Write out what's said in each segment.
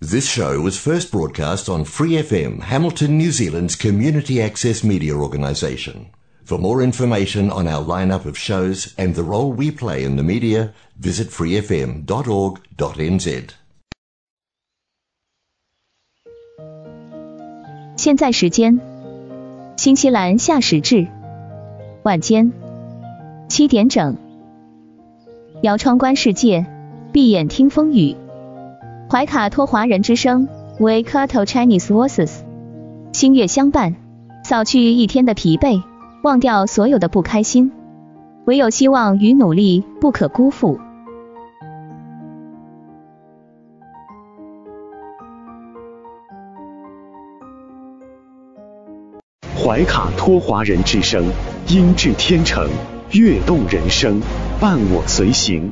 This show was first broadcast on Free FM, Hamilton, New Zealand's community access media organisation. For more information on our lineup of shows and the role we play in the media, visit freefm.org.nz. 现在时间，新西兰夏时制，晚间七点整。摇窗观世界，闭眼听风雨。 怀卡托华人之声为 Kato Chinese Voices，星月相伴，扫去一天的疲惫，忘掉所有的不开心，唯有希望与努力不可辜负。怀卡托华人之声，音质天成，悦动人生，伴我随行。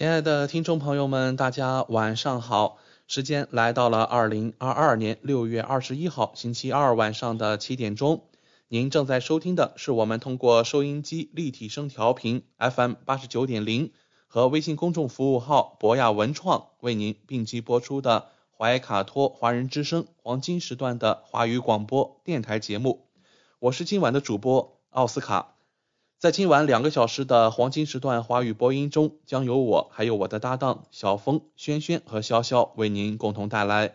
亲爱的听众朋友们，大家晚上好！时间来到了二零二二年六月二十一号星期二晚上的七点钟。您正在收听的是我们通过收音机立体声调频 FM 八十九点零和微信公众服务号博雅文创为您并机播出的怀卡托华人之声黄金时段的华语广播电台节目。我是今晚的主播奥斯卡。在今晚两个小时的黄金时段华语播音中，将由我还有我的搭档小峰、轩轩和潇潇为您共同带来。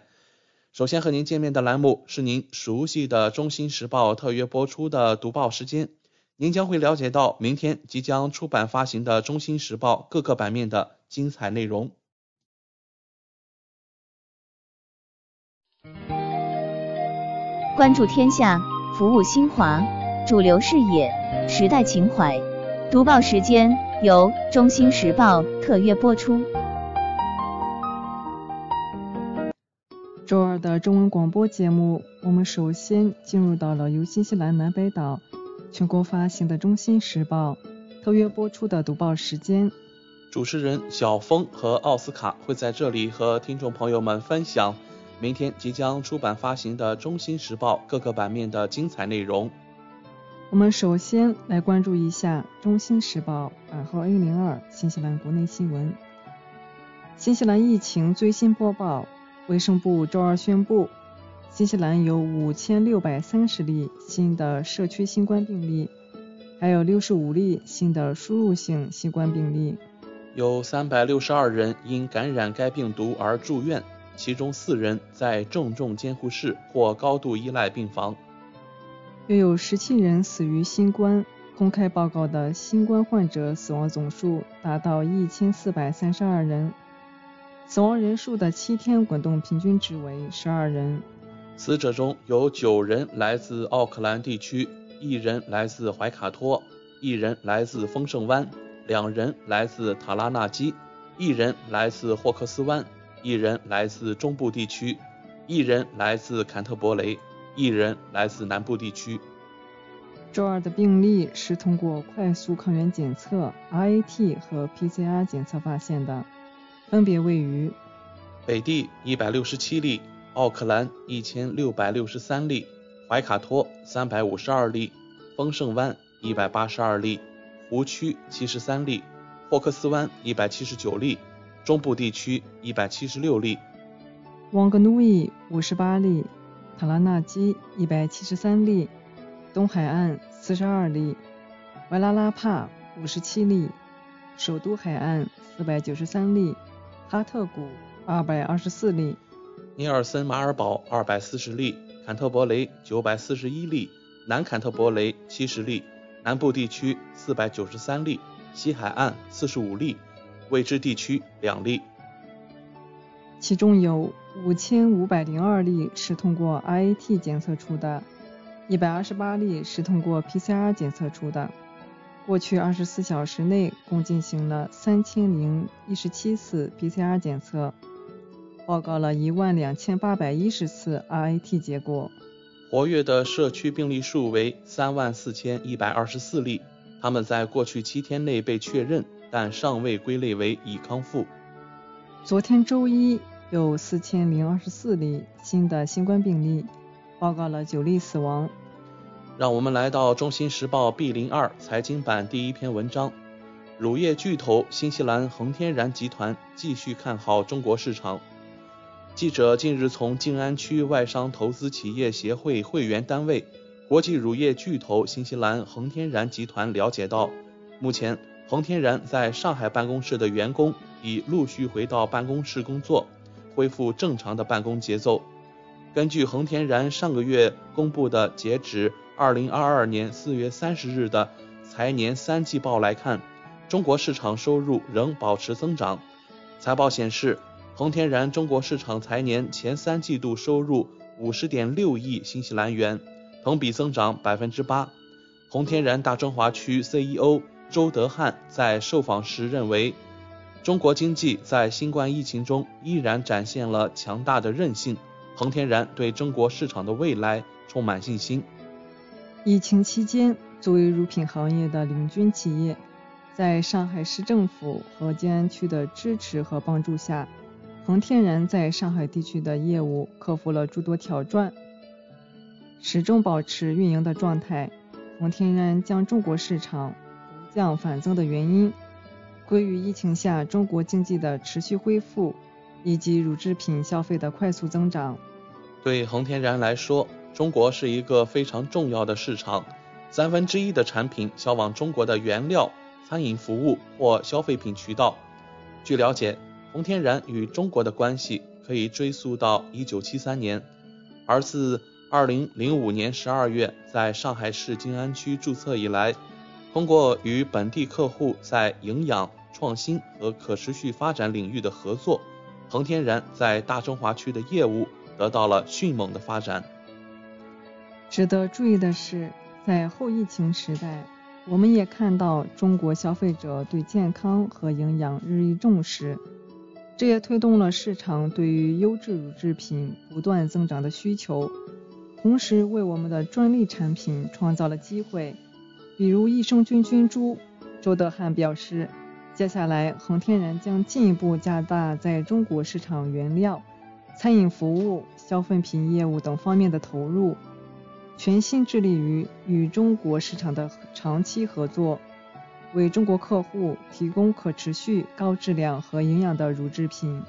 首先和您见面的栏目是您熟悉的《中新时报》特约播出的读报时间，您将会了解到明天即将出版发行的《中新时报》各个版面的精彩内容。关注天下，服务新华，主流视野，时代情怀。读报时间由中新时报特约播出。周二的中文广播节目，我们首先进入到了由新西兰南北岛全国发行的《中新时报》特约播出的读报时间。主持人小峰和奥斯卡会在这里和听众朋友们分享明天即将出版发行的《中新时报》各个版面的精彩内容。我们首先来关注一下《中新时报》版号 A 零二新西兰国内新闻。新西兰疫情最新播报。卫生部周二宣布，新西兰有五千六百三十例新的社区新冠病例，还有六十五例新的输入性新冠病例。有三百六十二人因感染该病毒而住院，其中四人在重症监护室或高度依赖病房。约有十七人死于新冠。公开报告的新冠患者死亡总数达到一千四百三十二人。死亡人数的七天滚动平均值为十二人。死者中有九人来自奥克兰地区，一人来自怀卡托，一人来自丰盛湾，两人来自塔拉纳基，一人来自霍克斯湾，一人来自中部地区，一人来自坎特伯雷，一人来自南部地区。周二的病例是通过快速抗原检测 （RAT） 和 PCR 检测发现的。分别位于北地一百六十七例，奥克兰一千六百六十三例，怀卡托三百五十二例，丰盛湾一百八十二例，湖区七十三例，霍克斯湾一百七十九例，中部地区一百七十六例，旺格努伊五十八例，塔拉纳基一百七十三例，东海岸四十二例，维拉拉帕五十七例，首都海岸四百九十三例。哈特谷二百二十四例，尼尔森马尔堡二百四十例，坎特伯雷九百四十一例，南坎特伯雷七十例，南部地区四百九十三例，西海岸四十五例，未知地区两例。其中有五千五百零二例是通过 RAT 检测出的，一百二十八例是通过 PCR 检测出的。过去二十四小时内共进行了三千零一十七次 PCR 检测，报告了一万两千八百一十次 RAT 结果，活跃的社区病例数为三万四千一百二十四例，他们在过去七天内被确认，但尚未归类为已康复。昨天周一有四千零二十四例新的新冠病例，报告了九例死亡。让我们来到《中新时报》B 零二财经版第一篇文章：乳业巨头新西兰恒天然集团继续看好中国市场。记者近日从静安区外商投资企业协会会员单位国际乳业巨头新西兰恒天然集团了解到，目前恒天然在上海办公室的员工已陆续回到办公室工作，恢复正常的办公节奏。根据恒天然上个月公布的截止。二零二二年四月三十日的财年三季报来看，中国市场收入仍保持增长。财报显示，恒天然中国市场财年前三季度收入五十点六亿新西兰元，同比增长百分之八。恒天然大中华区 CEO 周德汉在受访时认为，中国经济在新冠疫情中依然展现了强大的韧性。恒天然对中国市场的未来充满信心。疫情期间，作为乳品行业的领军企业，在上海市政府和静安区的支持和帮助下，恒天然在上海地区的业务克服了诸多挑战，始终保持运营的状态。恒天然将中国市场不降反增的原因归于疫情下中国经济的持续恢复以及乳制品消费的快速增长。对恒天然来说，中国是一个非常重要的市场，三分之一的产品销往中国的原料、餐饮服务或消费品渠道。据了解，恒天然与中国的关系可以追溯到1973年，而自2005年12月在上海市静安区注册以来，通过与本地客户在营养、创新和可持续发展领域的合作，恒天然在大中华区的业务得到了迅猛的发展。值得注意的是，在后疫情时代，我们也看到中国消费者对健康和营养日益重视，这也推动了市场对于优质乳制品不断增长的需求，同时为我们的专利产品创造了机会，比如益生菌菌株。周德汉表示，接下来恒天然将进一步加大在中国市场原料、餐饮服务、消费品业务等方面的投入。全心致力于与中国市场的长期合作，为中国客户提供可持续、高质量和营养的乳制品。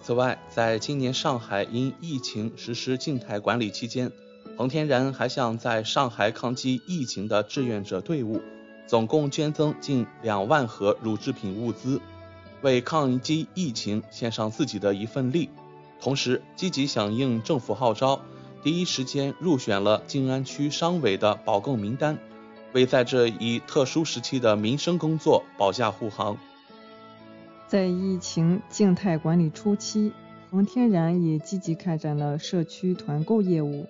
此外，在今年上海因疫情实施静态管理期间，恒天然还向在上海抗击疫情的志愿者队伍总共捐赠近两万盒乳制品物资，为抗击疫情献上自己的一份力，同时积极响应政府号召。第一时间入选了静安区商委的保供名单，为在这一特殊时期的民生工作保驾护航。在疫情静态管理初期，恒天然也积极开展了社区团购业务，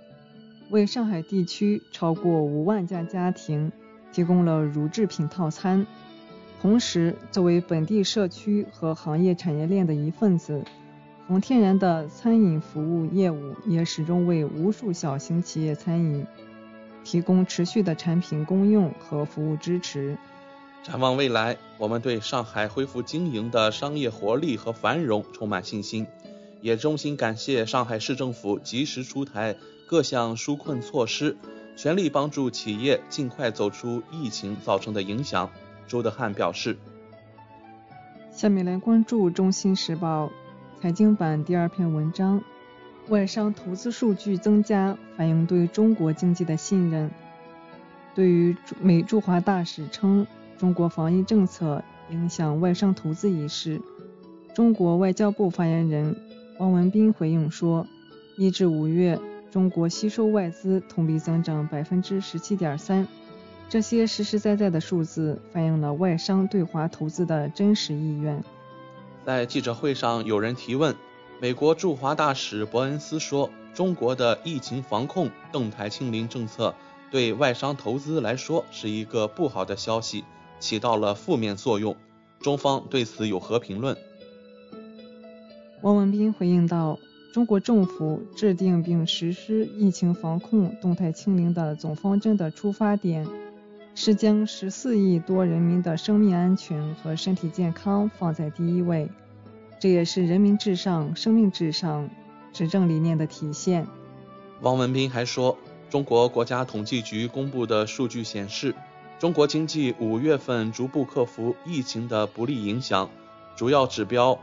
为上海地区超过五万家家庭提供了乳制品套餐。同时，作为本地社区和行业产业链的一份子。恒天然的餐饮服务业务也始终为无数小型企业餐饮提供持续的产品供应和服务支持。展望未来，我们对上海恢复经营的商业活力和繁荣充满信心，也衷心感谢上海市政府及时出台各项纾困措施，全力帮助企业尽快走出疫情造成的影响。周德汉表示。下面来关注《中新时报》。财经版第二篇文章：外商投资数据增加，反映对中国经济的信任。对于美驻华大使称中国防疫政策影响外商投资一事，中国外交部发言人汪文斌回应说，一至五月，中国吸收外资同比增长百分之十七点三，这些实实在在的数字反映了外商对华投资的真实意愿。在记者会上，有人提问，美国驻华大使伯恩斯说，中国的疫情防控动态清零政策对外商投资来说是一个不好的消息，起到了负面作用。中方对此有何评论？汪文斌回应道：“中国政府制定并实施疫情防控动态清零的总方针的出发点，是将十四亿多人民的生命安全和身体健康放在第一位，这也是人民至上、生命至上执政理念的体现。”汪文斌还说，中国国家统计局公布的数据显示，中国经济五月份逐步克服疫情的不利影响，主要指标。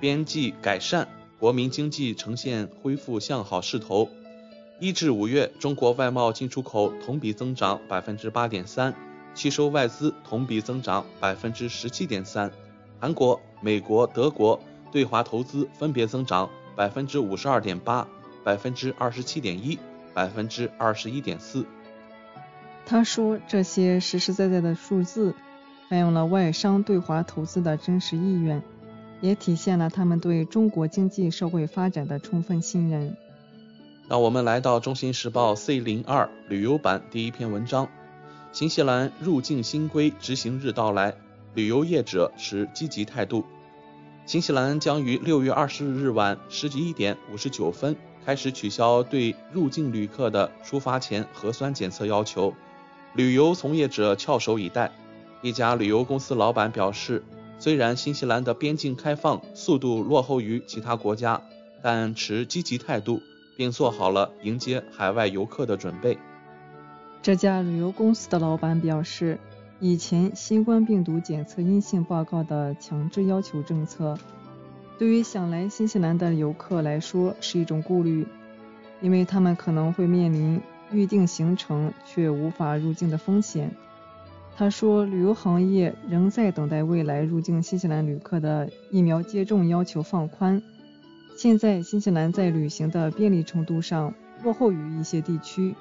边际改善，国民经济呈现恢复向好势头。一至五月，中国外贸进出口同比增长百分之八点三，吸收外资同比增长百分之十七点三。韩国、美国、德国对华投资分别增长百分之五十二点八、百分之二十七点一、百分之二十一点四。他说，这些实实在在的数字反映了外商对华投资的真实意愿。也体现了他们对中国经济社会发展的充分信任。让我们来到《中新时报》C 零二旅游版第一篇文章：新西兰入境新规执行日到来，旅游业者持积极态度。新西兰将于六月二十日晚十一点五十九分开始取消对入境旅客的出发前核酸检测要求，旅游从业者翘首以待。一家旅游公司老板表示。虽然新西兰的边境开放速度落后于其他国家，但持积极态度，并做好了迎接海外游客的准备。这家旅游公司的老板表示，以前新冠病毒检测阴性报告的强制要求政策，对于想来新西兰的游客来说是一种顾虑，因为他们可能会面临预定行程却无法入境的风险。他说，旅游行业仍在等待未来入境新西兰旅客的疫苗接种要求放宽。现在，新西兰在旅行的便利程度上落后于一些地区，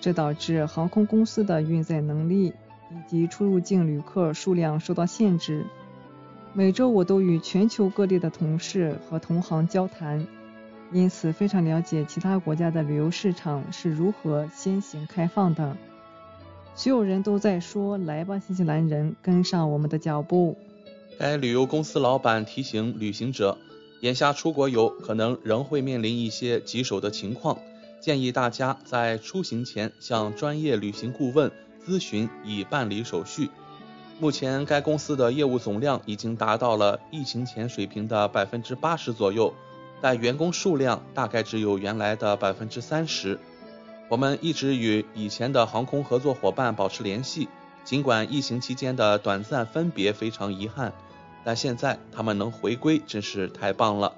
这导致航空公司的运载能力以及出入境旅客数量受到限制。每周我都与全球各地的同事和同行交谈，因此非常了解其他国家的旅游市场是如何先行开放的。所有人都在说：“来吧，新西兰人，跟上我们的脚步。”该旅游公司老板提醒旅行者，眼下出国游可能仍会面临一些棘手的情况，建议大家在出行前向专业旅行顾问咨询以办理手续。目前，该公司的业务总量已经达到了疫情前水平的百分之八十左右，但员工数量大概只有原来的百分之三十。我们一直与以前的航空合作伙伴保持联系，尽管疫情期间的短暂分别非常遗憾，但现在他们能回归真是太棒了。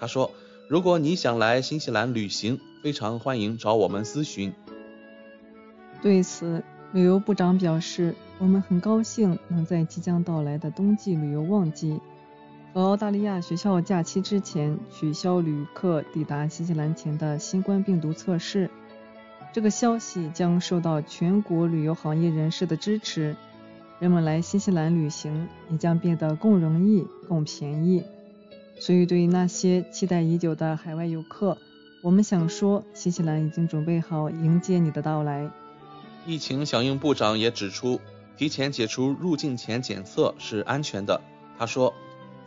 他说：“如果你想来新西兰旅行，非常欢迎找我们咨询。”对此，旅游部长表示：“我们很高兴能在即将到来的冬季旅游旺季和澳大利亚学校假期之前取消旅客抵达新西兰前的新冠病毒测试。”这个消息将受到全国旅游行业人士的支持，人们来新西兰旅行也将变得更容易、更便宜。所以，对于那些期待已久的海外游客，我们想说，新西兰已经准备好迎接你的到来。疫情响应部长也指出，提前解除入境前检测是安全的。他说，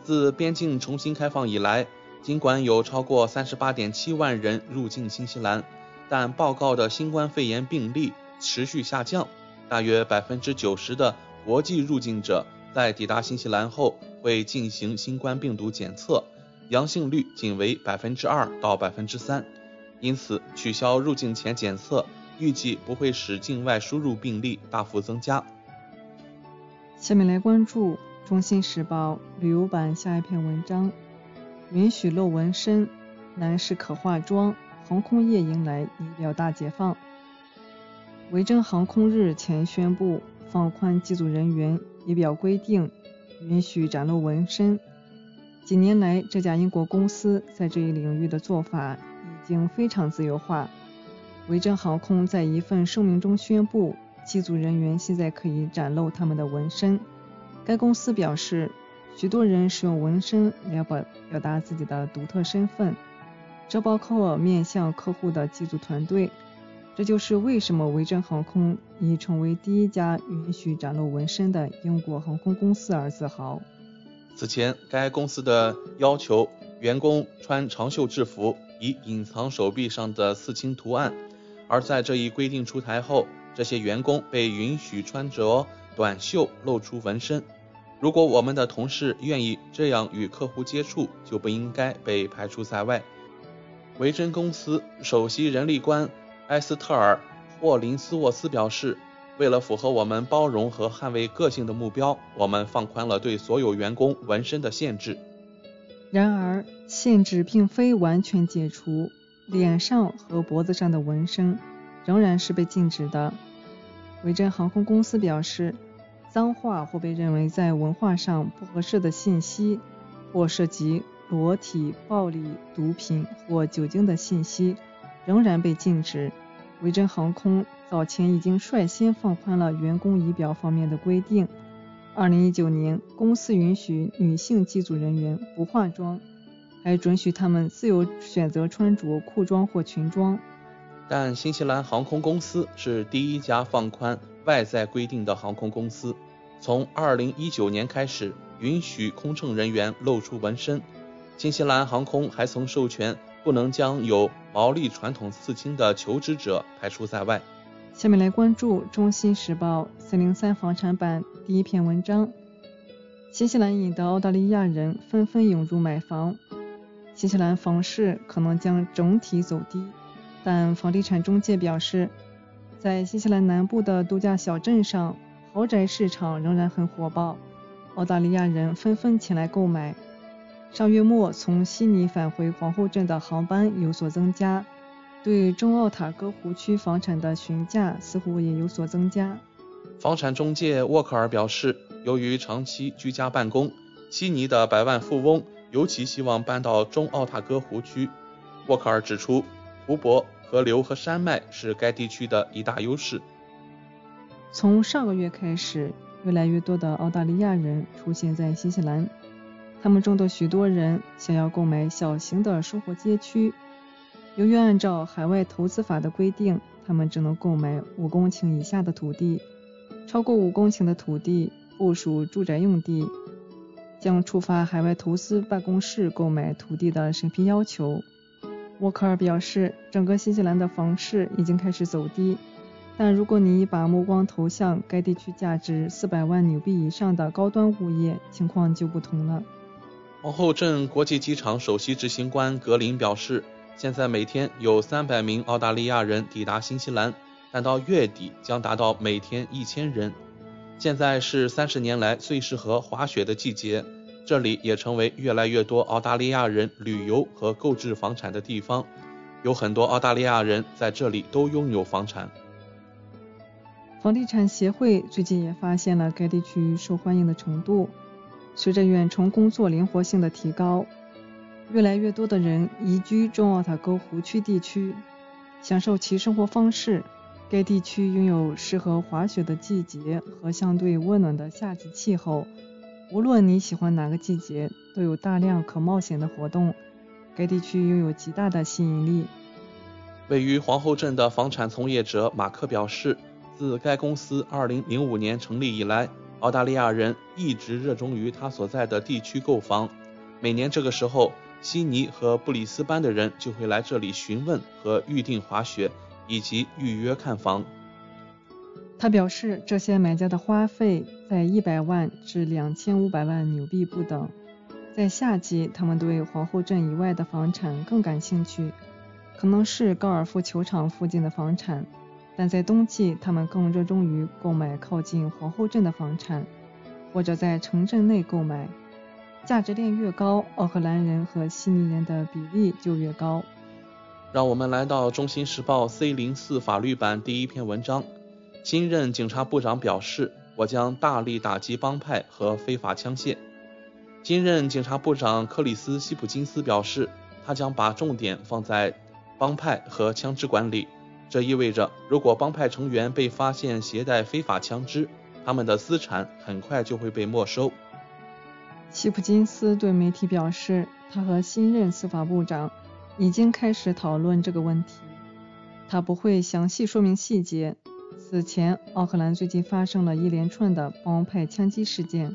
自边境重新开放以来，尽管有超过三十八点七万人入境新西兰。但报告的新冠肺炎病例持续下降，大约百分之九十的国际入境者在抵达新西兰后会进行新冠病毒检测，阳性率仅为百分之二到百分之三，因此取消入境前检测预计不会使境外输入病例大幅增加。下面来关注《中新时报》旅游版下一篇文章：允许露纹身，男士可化妆。航空业迎来仪表大解放。维珍航空日前宣布放宽机组人员仪表规定，允许展露纹身。几年来，这家英国公司在这一领域的做法已经非常自由化。维珍航空在一份声明中宣布，机组人员现在可以展露他们的纹身。该公司表示，许多人使用纹身来表表达自己的独特身份。这包括面向客户的机组团队，这就是为什么维珍航空已成为第一家允许展露纹身的英国航空公司而自豪。此前，该公司的要求员工穿长袖制服，以隐藏手臂上的刺青图案。而在这一规定出台后，这些员工被允许穿着短袖，露出纹身。如果我们的同事愿意这样与客户接触，就不应该被排除在外。维珍公司首席人力官埃斯特尔·霍林斯沃斯表示。为了符合我们包容和捍卫个性的目标，我们放宽了对所有员工纹身的限制。然而，限制并非完全解除，脸上和脖子上的纹身仍然是被禁止的。维珍航空公司表示，脏话或被认为在文化上不合适的信息，或涉及裸体、暴力、毒品或酒精的信息，仍然被禁止。维珍航空早前已经率先放宽了员工仪表方面的规定。2019年，公司允许女性机组人员不化妆，还准许他们自由选择穿着裤装或裙装。但新西兰航空公司是第一家放宽外在规定的航空公司。从2019年开始，允许空乘人员露出纹身。新西兰航空还曾授权。不能将有毛利传统刺青的求职者排除在外。下面来关注《中新时报》四零三房产版第一篇文章：新西兰引的澳大利亚人纷纷涌入买房，新西兰房市可能将整体走低。但房地产中介表示，在新西兰南部的度假小镇上，豪宅市场仍然很火爆，澳大利亚人纷纷前来购买。上月末从悉尼返回皇后镇的航班有所增加，对中奥塔哥湖区房产的询价似乎也有所增加。房产中介沃克尔表示，由于长期居家办公，悉尼的百万富翁尤其希望搬到中奥塔哥湖区。沃克尔指出，湖泊、河流和山脉是该地区的一大优势。从上个月开始，越来越多的澳大利亚人出现在新西兰。他们中的许多人想要购买小型的生活街区。由于按照海外投资法的规定，他们只能购买五公顷以下的土地，超过五公顷的土地附属住宅用地，将触发海外投资办公室购买土地的审批要求。沃克尔表示，整个新西兰的房市已经开始走低，但如果你把目光投向该地区价值四百万纽币以上的高端物业，情况就不同了。皇后镇国际机场首席执行官格林表示，现在每天有三百名澳大利亚人抵达新西兰，但到月底将达到每天一千人。现在是三十年来最适合滑雪的季节，这里也成为越来越多澳大利亚人旅游和购置房产的地方。有很多澳大利亚人在这里都拥有房产。房地产协会最近也发现了该地区受欢迎的程度。随着远程工作灵活性的提高，越来越多的人移居中奥塔哥湖区地区，享受其生活方式。该地区拥有适合滑雪的季节和相对温暖的夏季气候。无论你喜欢哪个季节，都有大量可冒险的活动。该地区拥有极大的吸引力。位于皇后镇的房产从业者马克表示，自该公司2005年成立以来。澳大利亚人一直热衷于他所在的地区购房。每年这个时候，悉尼和布里斯班的人就会来这里询问和预定滑雪，以及预约看房。他表示，这些买家的花费在一百万至两千五百万纽币不等。在夏季，他们对皇后镇以外的房产更感兴趣，可能是高尔夫球场附近的房产。但在冬季，他们更热衷于购买靠近皇后镇的房产，或者在城镇内购买。价值链越高，奥克兰人和悉尼人的比例就越高。让我们来到《中新时报》C 零四法律版第一篇文章。新任警察部长表示：“我将大力打击帮派和非法枪械。”新任警察部长克里斯西普金斯表示，他将把重点放在帮派和枪支管理。这意味着，如果帮派成员被发现携带非法枪支，他们的资产很快就会被没收。希普金斯对媒体表示，他和新任司法部长已经开始讨论这个问题。他不会详细说明细节。此前，奥克兰最近发生了一连串的帮派枪击事件。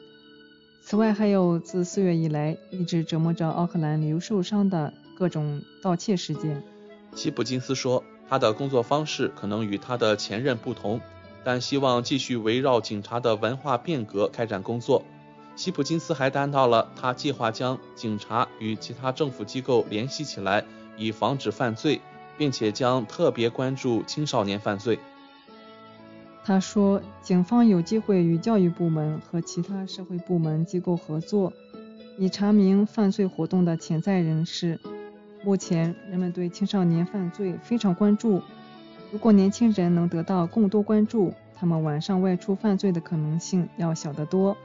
此外，还有自四月以来一直折磨着奥克兰留受伤的各种盗窃事件。希普金斯说，他的工作方式可能与他的前任不同，但希望继续围绕警察的文化变革开展工作。希普金斯还谈到了他计划将警察与其他政府机构联系起来，以防止犯罪，并且将特别关注青少年犯罪。他说，警方有机会与教育部门和其他社会部门机构合作，以查明犯罪活动的潜在人士。目前，人们对青少年犯罪非常关注。如果年轻人能得到更多关注，他们晚上外出犯罪的可能性要小得多。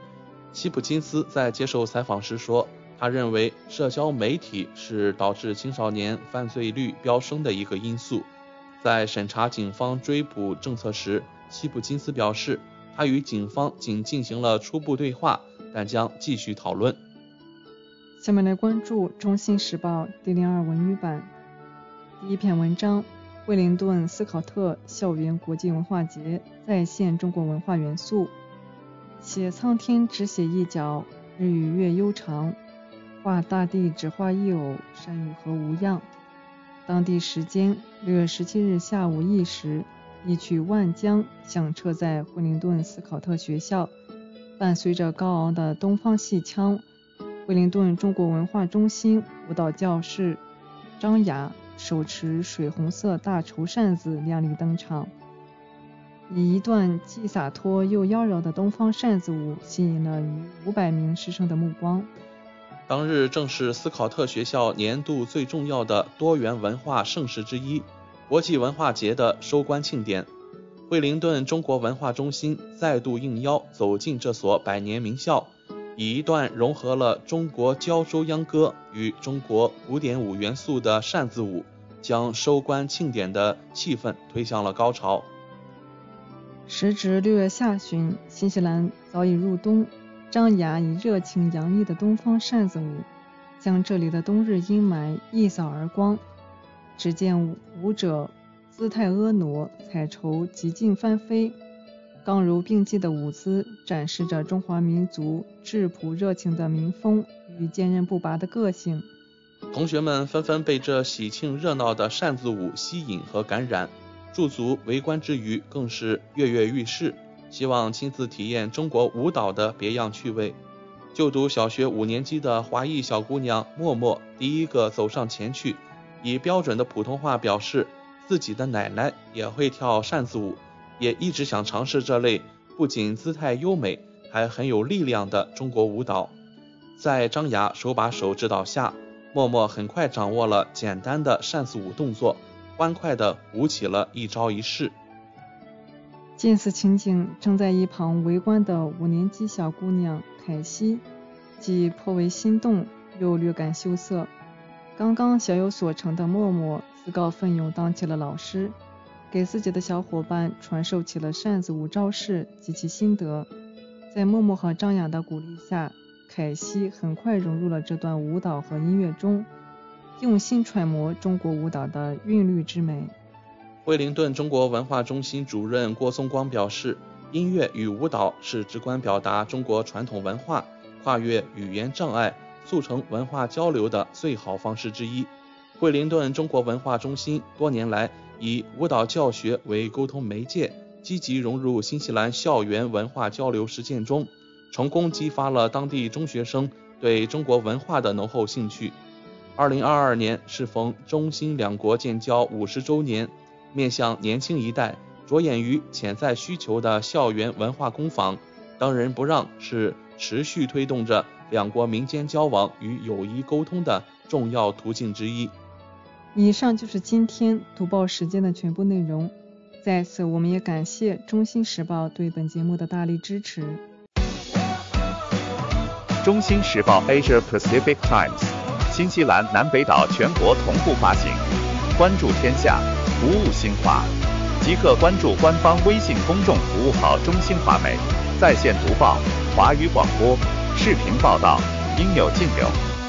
希普金斯在接受采访时说，他认为社交媒体是导致青少年犯罪率飙升的一个因素。在审查警方追捕政策时，希普金斯表示，他与警方仅进行了初步对话，但将继续讨论。下面来关注《中新时报》第零二文语版第一篇文章：惠灵顿斯考特校园国际文化节再现中国文化元素。写苍天只写一角，日与月悠长；画大地只画一偶，山与河无恙。当地时间六月十七日下午一时，一曲《万江》响彻在惠灵顿斯考特学校，伴随着高昂的东方戏腔，惠灵顿中国文化中心舞蹈教室张雅手持水红色大绸扇子靓丽登场。以一段既洒脱又妖娆的东方扇子舞，吸引了逾五百名师生的目光。当日正是斯考特学校年度最重要的多元文化盛事之一——国际文化节的收官庆典。惠灵顿中国文化中心再度应邀走进这所百年名校，以一段融合了中国胶州秧歌与中国古典舞元素的扇子舞，将收官庆典的气氛推向了高潮。时值六月下旬，新西兰早已入冬。张雅以热情洋溢的东方扇子舞，将这里的冬日阴霾一扫而光。只见舞者姿态婀娜，彩绸极尽翻飞，刚柔并济的舞姿展示着中华民族质朴热情的民风与坚韧不拔的个性。同学们纷纷被这喜庆热闹的扇子舞吸引和感染。驻足围观之余，更是跃跃欲试，希望亲自体验中国舞蹈的别样趣味。就读小学五年级的华裔小姑娘默默第一个走上前去，以标准的普通话表示自己的奶奶也会跳扇子舞，也一直想尝试这类不仅姿态优美，还很有力量的中国舞蹈。在张雅手把手指导下，默默很快掌握了简单的扇子舞动作。欢快地舞起了一招一式。见此情景，正在一旁围观的五年级小姑娘凯西，既颇为心动，又略感羞涩。刚刚小有所成的默默，自告奋勇当起了老师，给自己的小伙伴传授起了扇子舞招式及其心得。在默默和张雅的鼓励下，凯西很快融入了这段舞蹈和音乐中。用心揣摩中国舞蹈的韵律之美。惠灵顿中国文化中心主任郭松光表示，音乐与舞蹈是直观表达中国传统文化、跨越语言障碍、促成文化交流的最好方式之一。惠灵顿中国文化中心多年来以舞蹈教学为沟通媒介，积极融入新西兰校园文化交流实践中，成功激发了当地中学生对中国文化的浓厚兴趣。二零二二年适逢中新两国建交五十周年，面向年轻一代，着眼于潜在需求的校园文化工坊，当仁不让是持续推动着两国民间交往与友谊沟通的重要途径之一。以上就是今天读报时间的全部内容。在此，我们也感谢中新时报对本节目的大力支持。中新时报 Asia Pacific Times。新西兰南北岛全国同步发行，关注天下，服务新华，即刻关注官方微信公众服务号“中新华媒”，在线读报、华语广播、视频报道，应有尽有。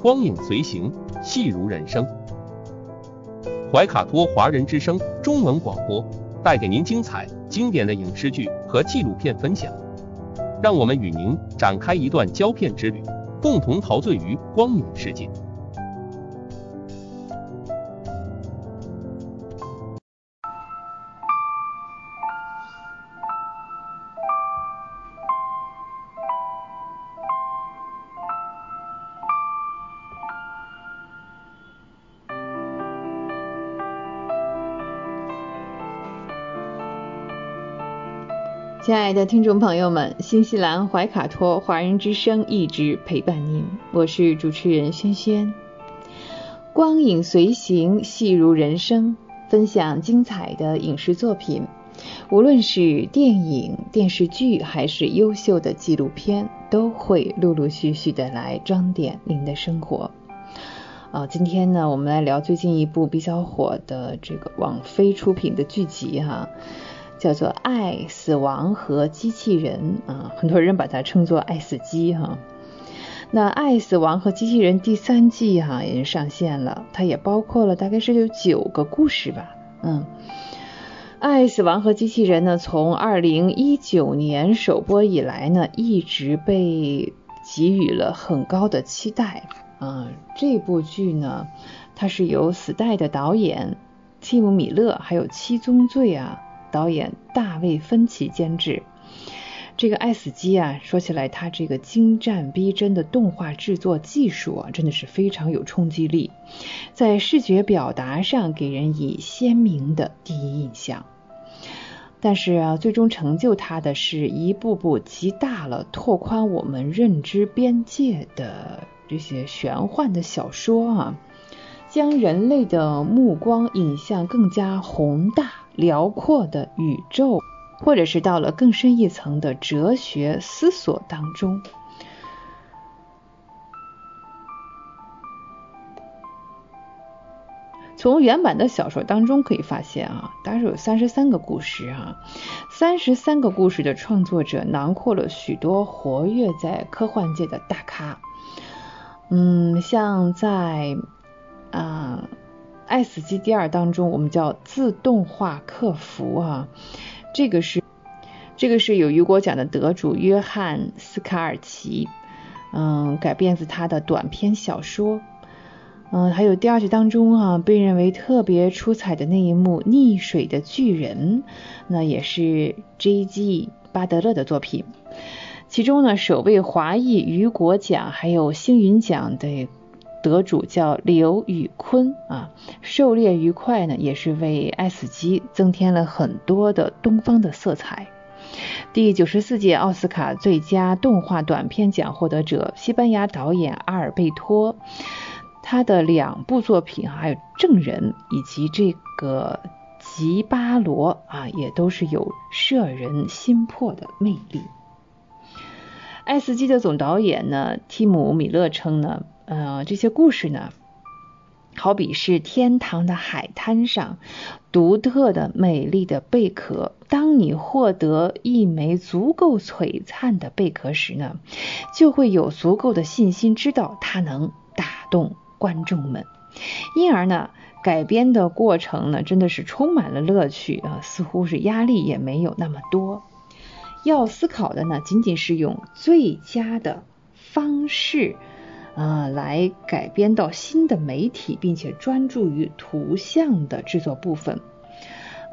光影随行，戏如人生。怀卡托华人之声中文广播带给您精彩、经典的影视剧和纪录片分享，让我们与您展开一段胶片之旅，共同陶醉于光影世界。亲爱的听众朋友们，新西兰怀卡托华人之声一直陪伴您，我是主持人轩轩。光影随行，戏如人生，分享精彩的影视作品，无论是电影、电视剧还是优秀的纪录片，都会陆陆续续的来装点您的生活。啊，今天呢，我们来聊最近一部比较火的这个网飞出品的剧集哈。叫做《爱、死亡和机器人》啊，很多人把它称作“爱死机”哈。那《爱、死亡和机器人》第三季哈已经上线了，它也包括了大概是有九个故事吧。嗯，《爱、死亡和机器人》呢，从二零一九年首播以来呢，一直被给予了很高的期待啊。这部剧呢，它是由死代的导演蒂姆·米勒还有《七宗罪》啊。导演大卫·芬奇监制，这个《爱死机》啊，说起来，它这个精湛逼真的动画制作技术啊，真的是非常有冲击力，在视觉表达上给人以鲜明的第一印象。但是啊，最终成就它的是一部部极大了拓宽我们认知边界的这些玄幻的小说啊，将人类的目光引向更加宏大。辽阔的宇宙，或者是到了更深一层的哲学思索当中。从原版的小说当中可以发现啊，大概有三十三个故事啊，三十三个故事的创作者囊括了许多活跃在科幻界的大咖。嗯，像在啊。《爱死机》第二当中，我们叫自动化客服啊，这个是这个是有雨果奖的得主约翰斯卡尔奇，嗯，改编自他的短篇小说，嗯，还有第二集当中啊，被认为特别出彩的那一幕溺水的巨人，那也是 J.G. 巴德勒的作品，其中呢，首位华裔雨果奖还有星云奖的。得主叫刘宇坤啊，狩猎愉快呢，也是为《爱死机》增添了很多的东方的色彩。第九十四届奥斯卡最佳动画短片奖获得者，西班牙导演阿尔贝托，他的两部作品还有《证人》以及这个《吉巴罗》啊，也都是有摄人心魄的魅力。《爱斯基》的总导演呢，提姆·米勒称呢。呃，这些故事呢，好比是天堂的海滩上独特的美丽的贝壳。当你获得一枚足够璀璨的贝壳时呢，就会有足够的信心知道它能打动观众们。因而呢，改编的过程呢，真的是充满了乐趣啊，似乎是压力也没有那么多。要思考的呢，仅仅是用最佳的方式。啊，来改编到新的媒体，并且专注于图像的制作部分。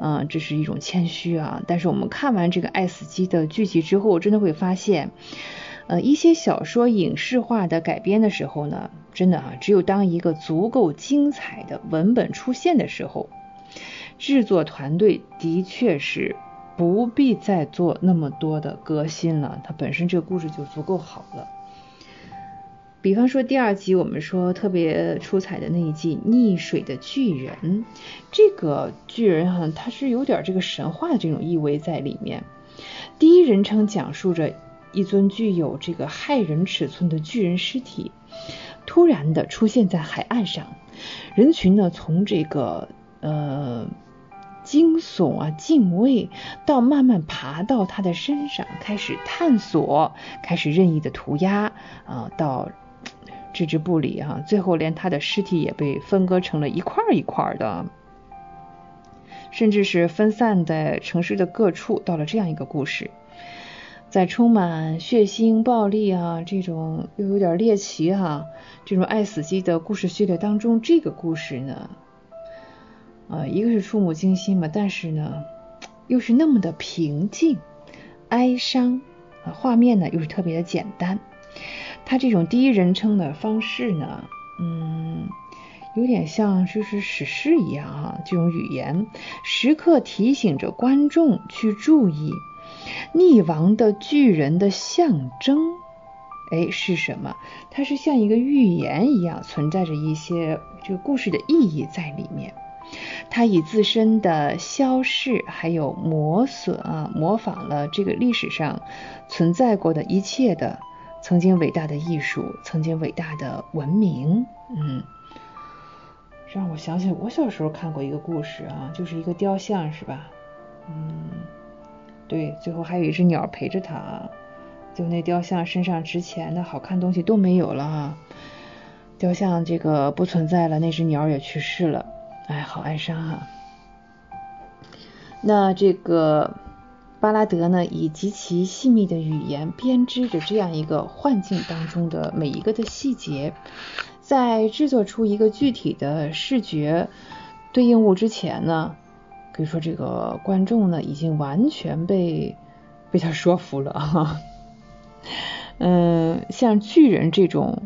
嗯，这是一种谦虚啊。但是我们看完这个《爱死机》的剧集之后，真的会发现，呃，一些小说影视化的改编的时候呢，真的啊，只有当一个足够精彩的文本出现的时候，制作团队的确是不必再做那么多的革新了，它本身这个故事就足够好了。比方说第二集，我们说特别出彩的那一集《溺水的巨人》，这个巨人哈，他是有点这个神话的这种意味在里面。第一人称讲述着一尊具有这个骇人尺寸的巨人尸体，突然的出现在海岸上，人群呢从这个呃惊悚啊敬畏，到慢慢爬到他的身上，开始探索，开始任意的涂鸦啊，到置之不理啊，最后连他的尸体也被分割成了一块一块的。甚至是分散在城市的各处，到了这样一个故事，在充满血腥、暴力啊，这种又有点猎奇哈，这种爱死机的故事序列当中，这个故事呢，啊，一个是触目惊心嘛，但是呢，又是那么的平静、哀伤，画面呢又是特别的简单，他这种第一人称的方式呢，嗯。有点像就是史诗一样啊，这种语言时刻提醒着观众去注意溺亡的巨人的象征，哎是什么？它是像一个预言一样，存在着一些这个故事的意义在里面。它以自身的消逝还有磨损啊，模仿了这个历史上存在过的一切的曾经伟大的艺术，曾经伟大的文明，嗯。让我想起我小时候看过一个故事啊，就是一个雕像是吧？嗯，对，最后还有一只鸟陪着他，就那雕像身上值钱的好看东西都没有了哈，雕像这个不存在了，那只鸟也去世了，哎，好哀伤啊。那这个巴拉德呢，以极其细密的语言编织着这样一个幻境当中的每一个的细节。在制作出一个具体的视觉对应物之前呢，可以说这个观众呢已经完全被被他说服了哈。嗯，像巨人这种，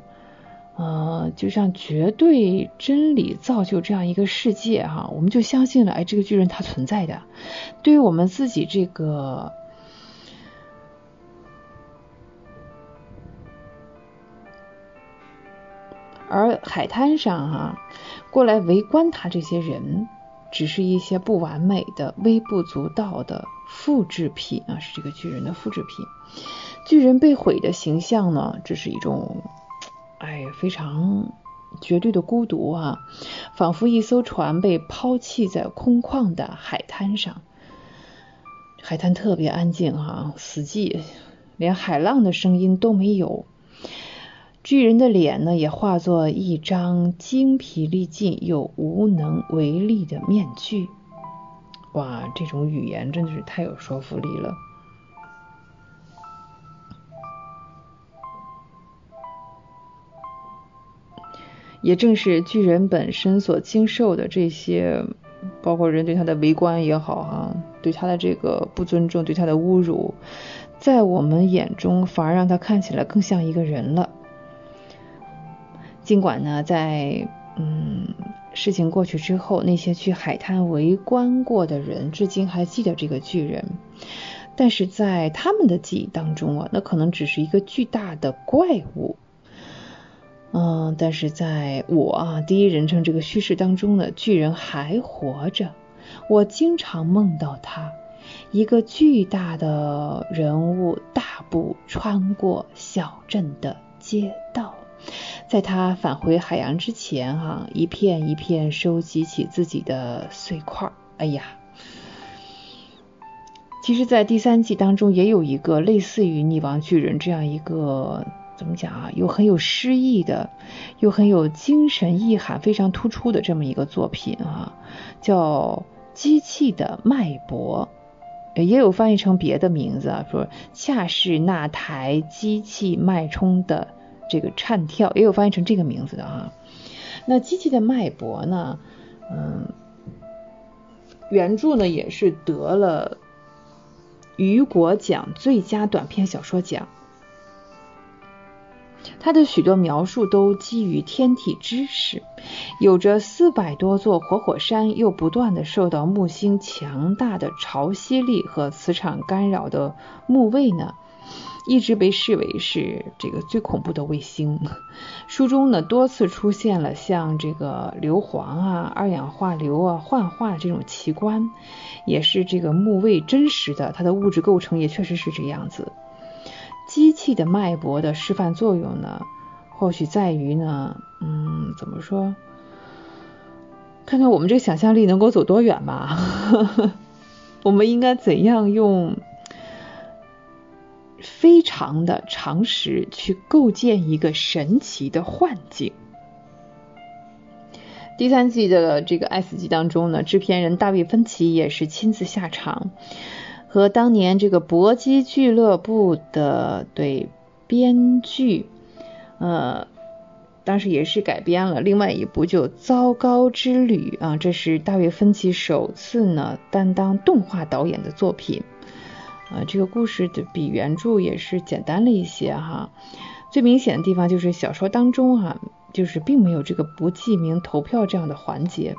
呃，就像绝对真理造就这样一个世界哈，我们就相信了，哎，这个巨人它存在的。对于我们自己这个。而海滩上哈，过来围观他这些人，只是一些不完美的、微不足道的复制品啊，是这个巨人的复制品。巨人被毁的形象呢，这是一种，哎，非常绝对的孤独啊，仿佛一艘船被抛弃在空旷的海滩上。海滩特别安静哈，死寂，连海浪的声音都没有。巨人的脸呢，也化作一张精疲力尽又无能为力的面具。哇，这种语言真的是太有说服力了。也正是巨人本身所经受的这些，包括人对他的围观也好，哈，对他的这个不尊重，对他的侮辱，在我们眼中反而让他看起来更像一个人了。尽管呢，在嗯事情过去之后，那些去海滩围观过的人至今还记得这个巨人，但是在他们的记忆当中啊，那可能只是一个巨大的怪物。嗯，但是在我啊第一人称这个叙事当中呢，巨人还活着。我经常梦到他，一个巨大的人物大步穿过小镇的街道。在他返回海洋之前，哈，一片一片收集起自己的碎块。哎呀，其实，在第三季当中也有一个类似于溺亡巨人这样一个怎么讲啊，又很有诗意的，又很有精神意涵非常突出的这么一个作品啊，叫《机器的脉搏》，也有翻译成别的名字啊，说恰是那台机器脉冲的。这个颤跳也有翻译成这个名字的啊。那机器的脉搏呢？嗯，原著呢也是得了雨果奖最佳短篇小说奖。它的许多描述都基于天体知识，有着四百多座活火山，又不断的受到木星强大的潮汐力和磁场干扰的木卫呢。一直被视为是这个最恐怖的卫星。书中呢多次出现了像这个硫磺啊、二氧化硫啊、幻化这种奇观，也是这个木卫真实的，它的物质构成也确实是这样子。机器的脉搏的示范作用呢，或许在于呢，嗯，怎么说？看看我们这个想象力能够走多远吧。我们应该怎样用非常的常识去构建一个神奇的幻境？第三季的这个《爱死机》当中呢，制片人大卫芬奇也是亲自下场，和当年这个搏击俱乐部的对编剧，呃。当时也是改编了另外一部就《糟糕之旅》啊，这是大卫芬奇首次呢担当动画导演的作品。啊，这个故事的比原著也是简单了一些哈。最明显的地方就是小说当中哈，就是并没有这个不记名投票这样的环节。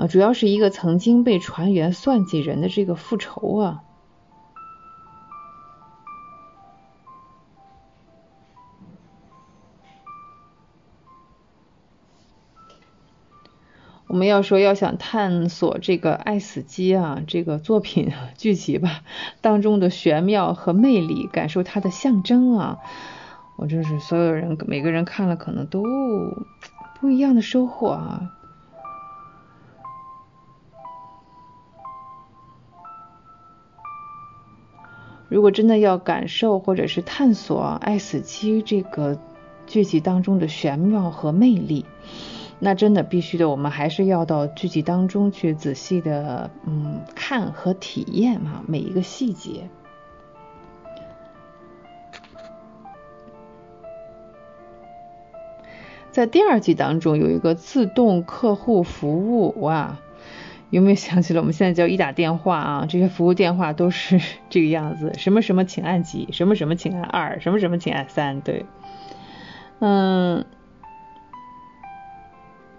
啊，主要是一个曾经被船员算计人的这个复仇啊。我们要说要想探索这个《爱死机》啊，这个作品剧集吧当中的玄妙和魅力，感受它的象征啊，我真是所有人每个人看了可能都不一样的收获啊。如果真的要感受或者是探索《爱死机》这个剧集当中的玄妙和魅力。那真的必须的，我们还是要到剧集当中去仔细的嗯看和体验啊每一个细节。在第二季当中有一个自动客户服务，哇，有没有想起了我们现在叫一打电话啊？这些服务电话都是这个样子，什么什么请按几，什么什么请按二，什么什么请按三，对，嗯。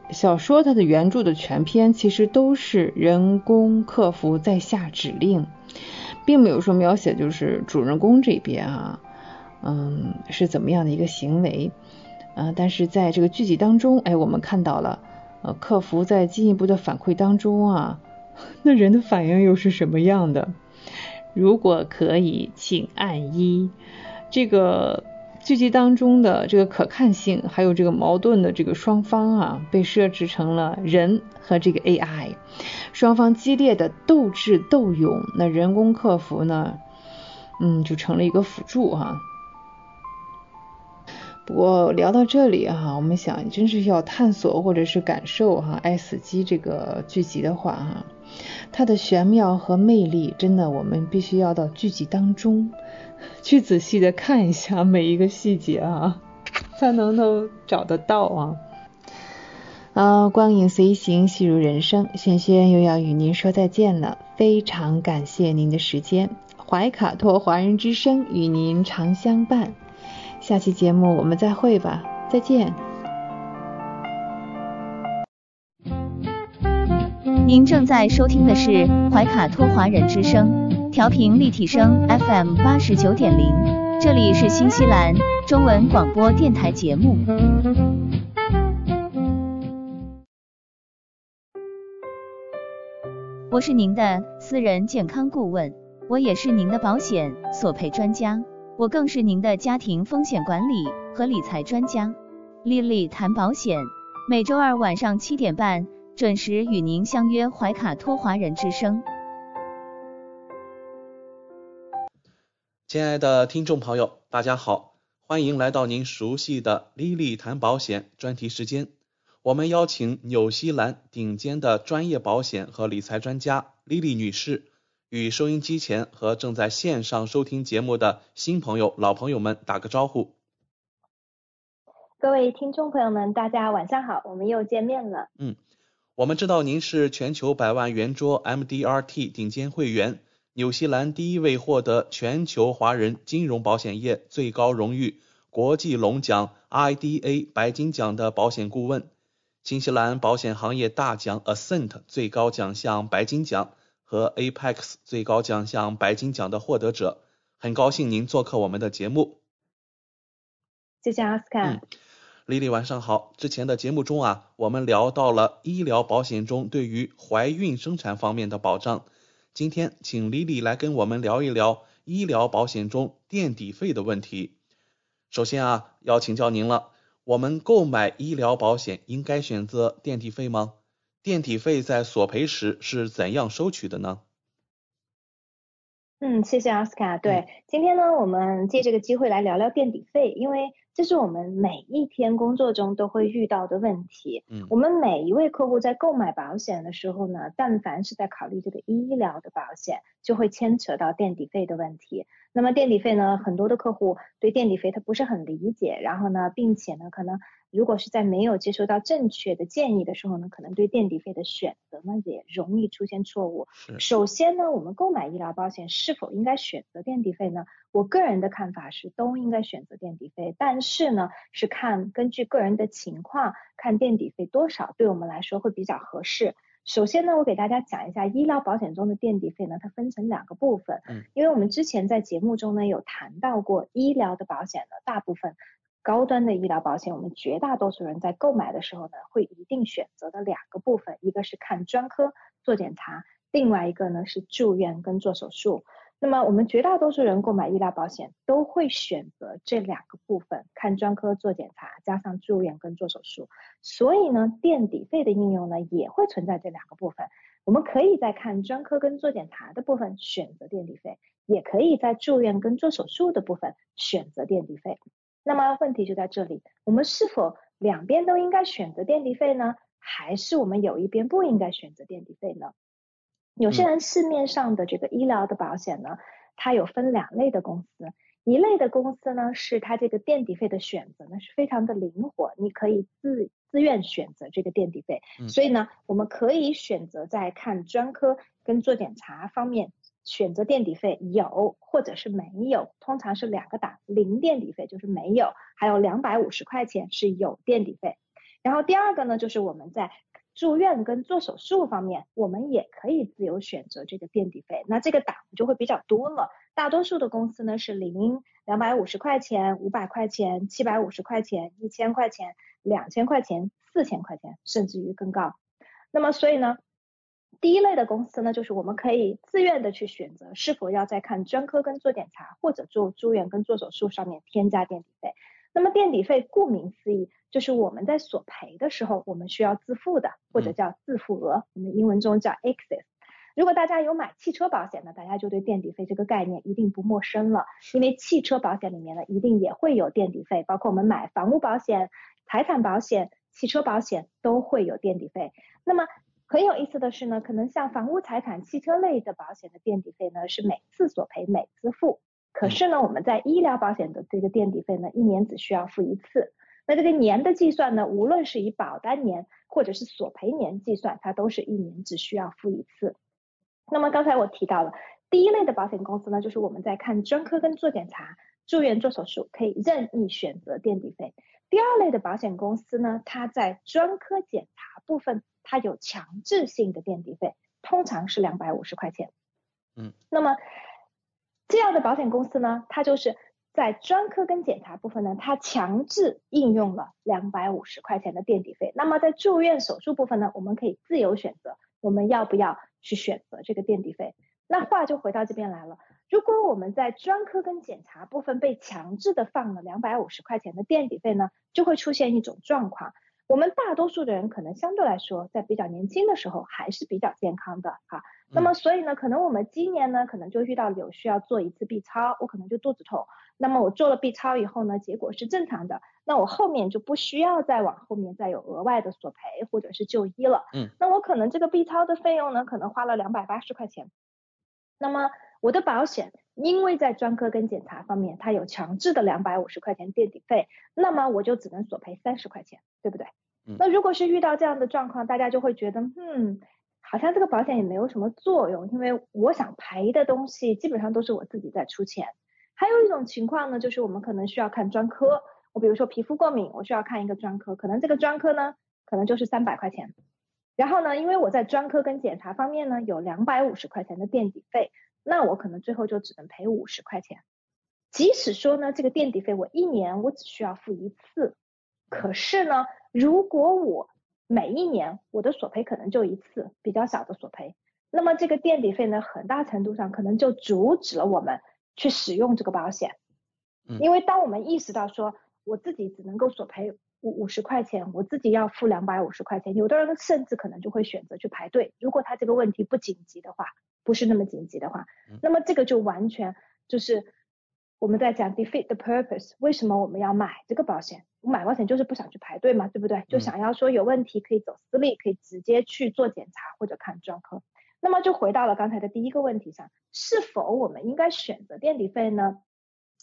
小说它的原著的全篇其实都是人工客服在下指令，并没有说描写就是主人公这边啊，嗯是怎么样的一个行为，啊但是在这个剧集当中，哎我们看到了，呃客服在进一步的反馈当中啊，那人的反应又是什么样的？如果可以，请按一，这个。剧集当中的这个可看性，还有这个矛盾的这个双方啊，被设置成了人和这个 AI，双方激烈的斗智斗勇，那人工客服呢，嗯，就成了一个辅助哈。不过聊到这里哈，我们想真是要探索或者是感受哈《爱死机》这个剧集的话哈，它的玄妙和魅力，真的我们必须要到剧集当中。去仔细的看一下每一个细节啊，才能够找得到啊。啊，光影随行，戏如人生，轩轩又要与您说再见了，非常感谢您的时间。怀卡托华人之声与您常相伴，下期节目我们再会吧，再见。您正在收听的是怀卡托华人之声。调频立体声 FM 八十九点零，这里是新西兰中文广播电台节目。我是您的私人健康顾问，我也是您的保险索赔专家，我更是您的家庭风险管理和理财专家。丽丽谈保险，每周二晚上七点半准时与您相约怀卡托华人之声。亲爱的听众朋友，大家好，欢迎来到您熟悉的莉莉谈保险专题时间。我们邀请纽西兰顶尖的专业保险和理财专家莉莉女士，与收音机前和正在线上收听节目的新朋友、老朋友们打个招呼。各位听众朋友们，大家晚上好，我们又见面了。嗯，我们知道您是全球百万圆桌 MDRT 顶尖会员。纽西兰第一位获得全球华人金融保险业最高荣誉国际龙奖 IDA 白金奖的保险顾问，新西兰保险行业大奖 Ascent 最高奖项白金奖和 Apex 最高奖项白金奖的获得者，很高兴您做客我们的节目。谢谢阿斯卡。嗯，丽丽晚上好。之前的节目中啊，我们聊到了医疗保险中对于怀孕生产方面的保障。今天请丽丽来跟我们聊一聊医疗保险中垫底费的问题。首先啊，要请教您了，我们购买医疗保险应该选择垫底费吗？垫底费在索赔时是怎样收取的呢？嗯，谢谢奥斯卡。对，今天呢，我们借这个机会来聊聊垫底费，因为这是我们每一天工作中都会遇到的问题。嗯，我们每一位客户在购买保险的时候呢，但凡是在考虑这个医疗的保险，就会牵扯到垫底费的问题。那么垫底费呢，很多的客户对垫底费他不是很理解，然后呢，并且呢，可能。如果是在没有接收到正确的建议的时候呢，可能对垫底费的选择呢也容易出现错误。首先呢，我们购买医疗保险是否应该选择垫底费呢？我个人的看法是都应该选择垫底费，但是呢是看根据个人的情况，看垫底费多少对我们来说会比较合适。首先呢，我给大家讲一下医疗保险中的垫底费呢，它分成两个部分。嗯，因为我们之前在节目中呢有谈到过，医疗的保险呢大部分。高端的医疗保险，我们绝大多数人在购买的时候呢，会一定选择的两个部分，一个是看专科做检查，另外一个呢是住院跟做手术。那么我们绝大多数人购买医疗保险都会选择这两个部分，看专科做检查，加上住院跟做手术。所以呢，垫底费的应用呢也会存在这两个部分。我们可以在看专科跟做检查的部分选择垫底费，也可以在住院跟做手术的部分选择垫底费。那么问题就在这里，我们是否两边都应该选择垫底费呢？还是我们有一边不应该选择垫底费呢？有些人市面上的这个医疗的保险呢，它有分两类的公司，一类的公司呢是它这个垫底费的选择呢是非常的灵活，你可以自自愿选择这个垫底费，所以呢我们可以选择在看专科跟做检查方面。选择垫底费有或者是没有，通常是两个档，零垫底费就是没有，还有两百五十块钱是有垫底费。然后第二个呢，就是我们在住院跟做手术方面，我们也可以自由选择这个垫底费，那这个档就会比较多了。大多数的公司呢是零、两百五十块钱、五百块钱、七百五十块钱、一千块钱、两千块钱、四千块钱，甚至于更高。那么所以呢？第一类的公司呢，就是我们可以自愿的去选择是否要在看专科跟做检查，或者做住院跟做手术上面添加垫底费。那么垫底费顾名思义，就是我们在索赔的时候我们需要自付的，或者叫自付额，我们英文中叫 excess。如果大家有买汽车保险的，大家就对垫底费这个概念一定不陌生了，因为汽车保险里面呢一定也会有垫底费，包括我们买房屋保险、财产保险、汽车保险都会有垫底费。那么很有意思的是呢，可能像房屋财产、汽车类的保险的垫底费呢是每次索赔每次付，可是呢我们在医疗保险的这个垫底费呢一年只需要付一次。那这个年的计算呢，无论是以保单年或者是索赔年计算，它都是一年只需要付一次。那么刚才我提到了第一类的保险公司呢，就是我们在看专科跟做检查、住院做手术可以任意选择垫底费。第二类的保险公司呢，它在专科检查部分。它有强制性的垫底费，通常是两百五十块钱。嗯，那么这样的保险公司呢，它就是在专科跟检查部分呢，它强制应用了两百五十块钱的垫底费。那么在住院手术部分呢，我们可以自由选择我们要不要去选择这个垫底费。那话就回到这边来了，如果我们在专科跟检查部分被强制的放了两百五十块钱的垫底费呢，就会出现一种状况。我们大多数的人可能相对来说，在比较年轻的时候还是比较健康的哈。那么所以呢，可能我们今年呢，可能就遇到有需要做一次 B 超，我可能就肚子痛。那么我做了 B 超以后呢，结果是正常的，那我后面就不需要再往后面再有额外的索赔或者是就医了。嗯。那我可能这个 B 超的费用呢，可能花了两百八十块钱。那么我的保险，因为在专科跟检查方面，它有强制的两百五十块钱垫底费，那么我就只能索赔三十块钱，对不对？那如果是遇到这样的状况，大家就会觉得，嗯，好像这个保险也没有什么作用，因为我想赔的东西基本上都是我自己在出钱。还有一种情况呢，就是我们可能需要看专科，我比如说皮肤过敏，我需要看一个专科，可能这个专科呢，可能就是三百块钱。然后呢，因为我在专科跟检查方面呢有两百五十块钱的垫底费，那我可能最后就只能赔五十块钱。即使说呢，这个垫底费我一年我只需要付一次。可是呢，如果我每一年我的索赔可能就一次比较小的索赔，那么这个垫底费呢，很大程度上可能就阻止了我们去使用这个保险。因为当我们意识到说我自己只能够索赔五五十块钱，我自己要付两百五十块钱，有的人甚至可能就会选择去排队。如果他这个问题不紧急的话，不是那么紧急的话，那么这个就完全就是我们在讲 defeat the purpose，为什么我们要买这个保险？我买保险就是不想去排队嘛，对不对？就想要说有问题可以走私立，可以直接去做检查或者看专科。那么就回到了刚才的第一个问题上，是否我们应该选择垫底费呢？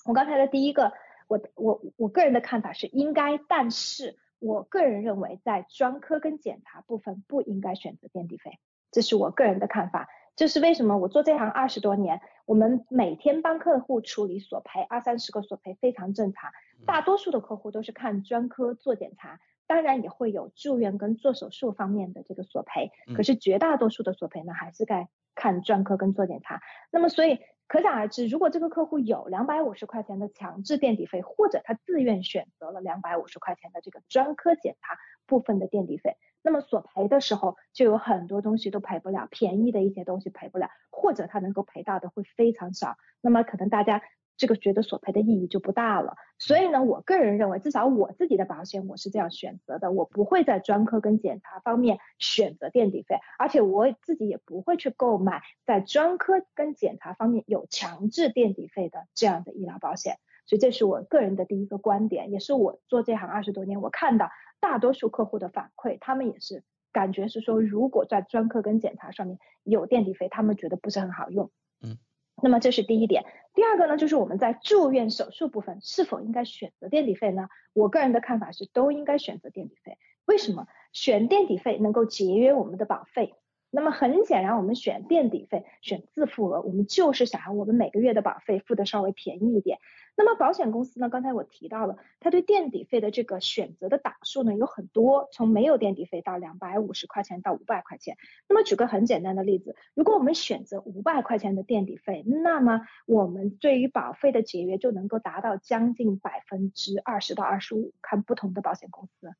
我刚才的第一个。我我我个人的看法是应该，但是我个人认为在专科跟检查部分不应该选择垫底费，这是我个人的看法。这是为什么？我做这行二十多年，我们每天帮客户处理索赔，二三十个索赔非常正常。大多数的客户都是看专科做检查，当然也会有住院跟做手术方面的这个索赔，可是绝大多数的索赔呢，还是在看专科跟做检查。那么所以。可想而知，如果这个客户有两百五十块钱的强制垫底费，或者他自愿选择了两百五十块钱的这个专科检查部分的垫底费，那么索赔的时候就有很多东西都赔不了，便宜的一些东西赔不了，或者他能够赔到的会非常少，那么可能大家。这个觉得索赔的意义就不大了，所以呢，我个人认为，至少我自己的保险我是这样选择的，我不会在专科跟检查方面选择垫底费，而且我自己也不会去购买在专科跟检查方面有强制垫底费的这样的医疗保险，所以这是我个人的第一个观点，也是我做这行二十多年，我看到大多数客户的反馈，他们也是感觉是说，如果在专科跟检查上面有垫底费，他们觉得不是很好用。嗯。那么这是第一点，第二个呢，就是我们在住院手术部分是否应该选择垫底费呢？我个人的看法是都应该选择垫底费。为什么？选垫底费能够节约我们的保费。那么很显然，我们选垫底费，选自付额，我们就是想要我们每个月的保费付的稍微便宜一点。那么保险公司呢？刚才我提到了，它对垫底费的这个选择的档数呢有很多，从没有垫底费到两百五十块钱到五百块钱。那么举个很简单的例子，如果我们选择五百块钱的垫底费，那么我们对于保费的节约就能够达到将近百分之二十到二十五，看不同的保险公司。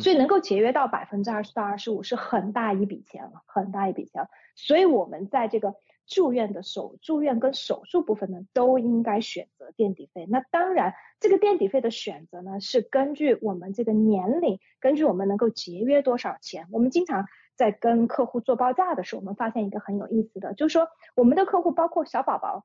所以能够节约到百分之二十到二十五是很大一笔钱了，很大一笔钱。所以我们在这个。住院的手住院跟手术部分呢，都应该选择垫底费。那当然，这个垫底费的选择呢，是根据我们这个年龄，根据我们能够节约多少钱。我们经常在跟客户做报价的时候，我们发现一个很有意思的，就是说我们的客户包括小宝宝。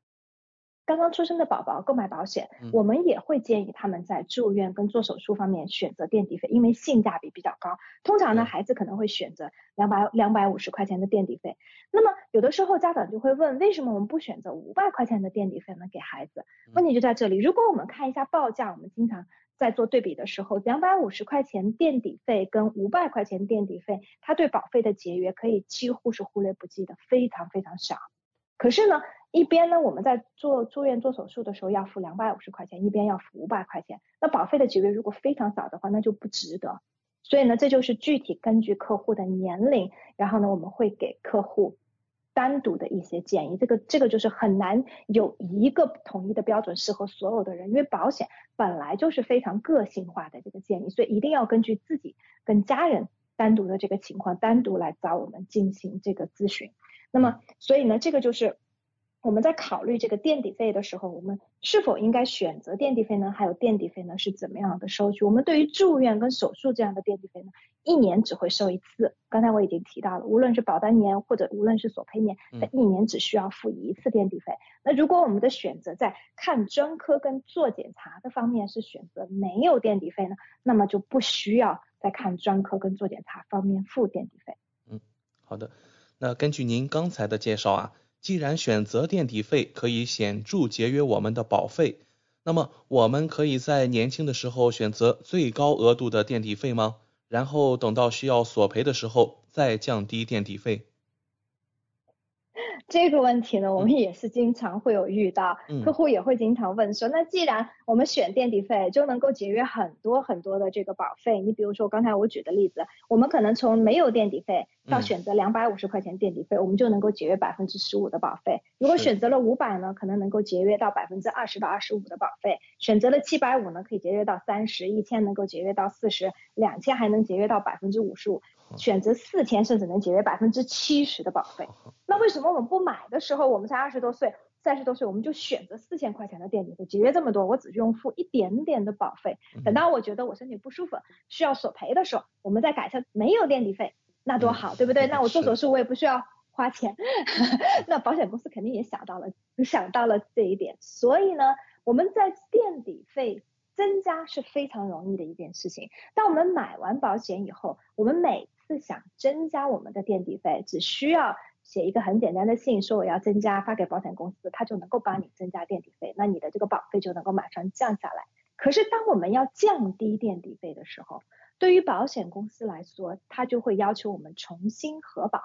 刚刚出生的宝宝购买保险，我们也会建议他们在住院跟做手术方面选择垫底费，因为性价比比较高。通常呢，孩子可能会选择两百两百五十块钱的垫底费。那么有的时候家长就会问，为什么我们不选择五百块钱的垫底费呢？给孩子，问题就在这里。如果我们看一下报价，我们经常在做对比的时候，两百五十块钱垫底费跟五百块钱垫底费，它对保费的节约可以几乎是忽略不计的，非常非常少。可是呢？一边呢，我们在做住院做手术的时候要付两百五十块钱，一边要付五百块钱。那保费的节约如果非常少的话，那就不值得。所以呢，这就是具体根据客户的年龄，然后呢，我们会给客户单独的一些建议。这个这个就是很难有一个统一的标准适合所有的人，因为保险本来就是非常个性化的这个建议，所以一定要根据自己跟家人单独的这个情况，单独来找我们进行这个咨询。那么，所以呢，这个就是。我们在考虑这个垫底费的时候，我们是否应该选择垫底费呢？还有垫底费呢是怎么样的收取？我们对于住院跟手术这样的垫底费呢，一年只会收一次。刚才我已经提到了，无论是保单年或者无论是索赔年，它一年只需要付一次垫底费。那如果我们的选择在看专科跟做检查的方面是选择没有垫底费呢，那么就不需要在看专科跟做检查方面付垫底费。嗯，好的。那根据您刚才的介绍啊。既然选择垫底费可以显著节约我们的保费，那么我们可以在年轻的时候选择最高额度的垫底费吗？然后等到需要索赔的时候再降低垫底费？这个问题呢，我们也是经常会有遇到，客户也会经常问说，那既然我们选垫底费就能够节约很多很多的这个保费，你比如说刚才我举的例子，我们可能从没有垫底费到选择两百五十块钱垫底费，我们就能够节约百分之十五的保费。如果选择了五百呢，可能能够节约到百分之二十到二十五的保费；选择了七百五呢，可以节约到三十；一千能够节约到四十；两千还能节约到百分之五十五。选择四千甚至能节约百分之七十的保费，那为什么我们不买的时候，我们才二十多岁，三十多岁，我们就选择四千块钱的垫底费，节约这么多，我只用付一点点的保费。等到我觉得我身体不舒服，需要索赔的时候，我们再改成没有垫底费，那多好，对不对？那我做手术我也不需要花钱，那保险公司肯定也想到了，想到了这一点。所以呢，我们在垫底费增加是非常容易的一件事情。当我们买完保险以后，我们每次想增加我们的垫底费，只需要。写一个很简单的信，说我要增加，发给保险公司，他就能够帮你增加垫底费，那你的这个保费就能够马上降下来。可是当我们要降低垫底费的时候，对于保险公司来说，他就会要求我们重新核保。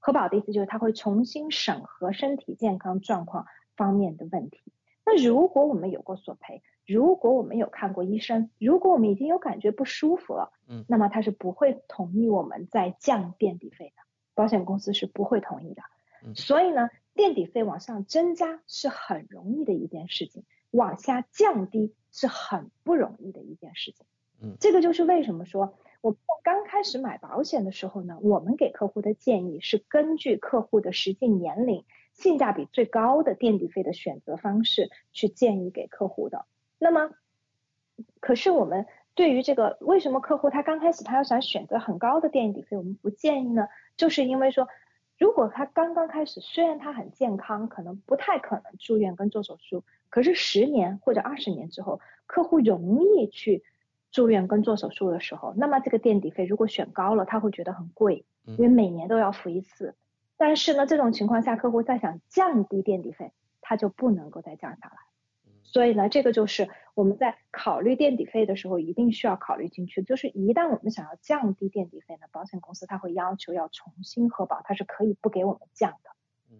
核保的意思就是他会重新审核身体健康状况方面的问题。那如果我们有过索赔，如果我们有看过医生，如果我们已经有感觉不舒服了，嗯，那么他是不会同意我们再降垫底费的。保险公司是不会同意的，嗯所以呢，垫底费往上增加是很容易的一件事情，往下降低是很不容易的一件事情。嗯，这个就是为什么说我刚开始买保险的时候呢，我们给客户的建议是根据客户的实际年龄、性价比最高的垫底费的选择方式去建议给客户的。那么，可是我们。对于这个，为什么客户他刚开始他要想选择很高的垫底费，我们不建议呢？就是因为说，如果他刚刚开始，虽然他很健康，可能不太可能住院跟做手术，可是十年或者二十年之后，客户容易去住院跟做手术的时候，那么这个垫底费如果选高了，他会觉得很贵，因为每年都要付一次。但是呢，这种情况下，客户再想降低垫底费，他就不能够再降下来。所以呢，这个就是我们在考虑垫底费的时候一定需要考虑进去。就是一旦我们想要降低垫底费呢，保险公司它会要求要重新核保，它是可以不给我们降的。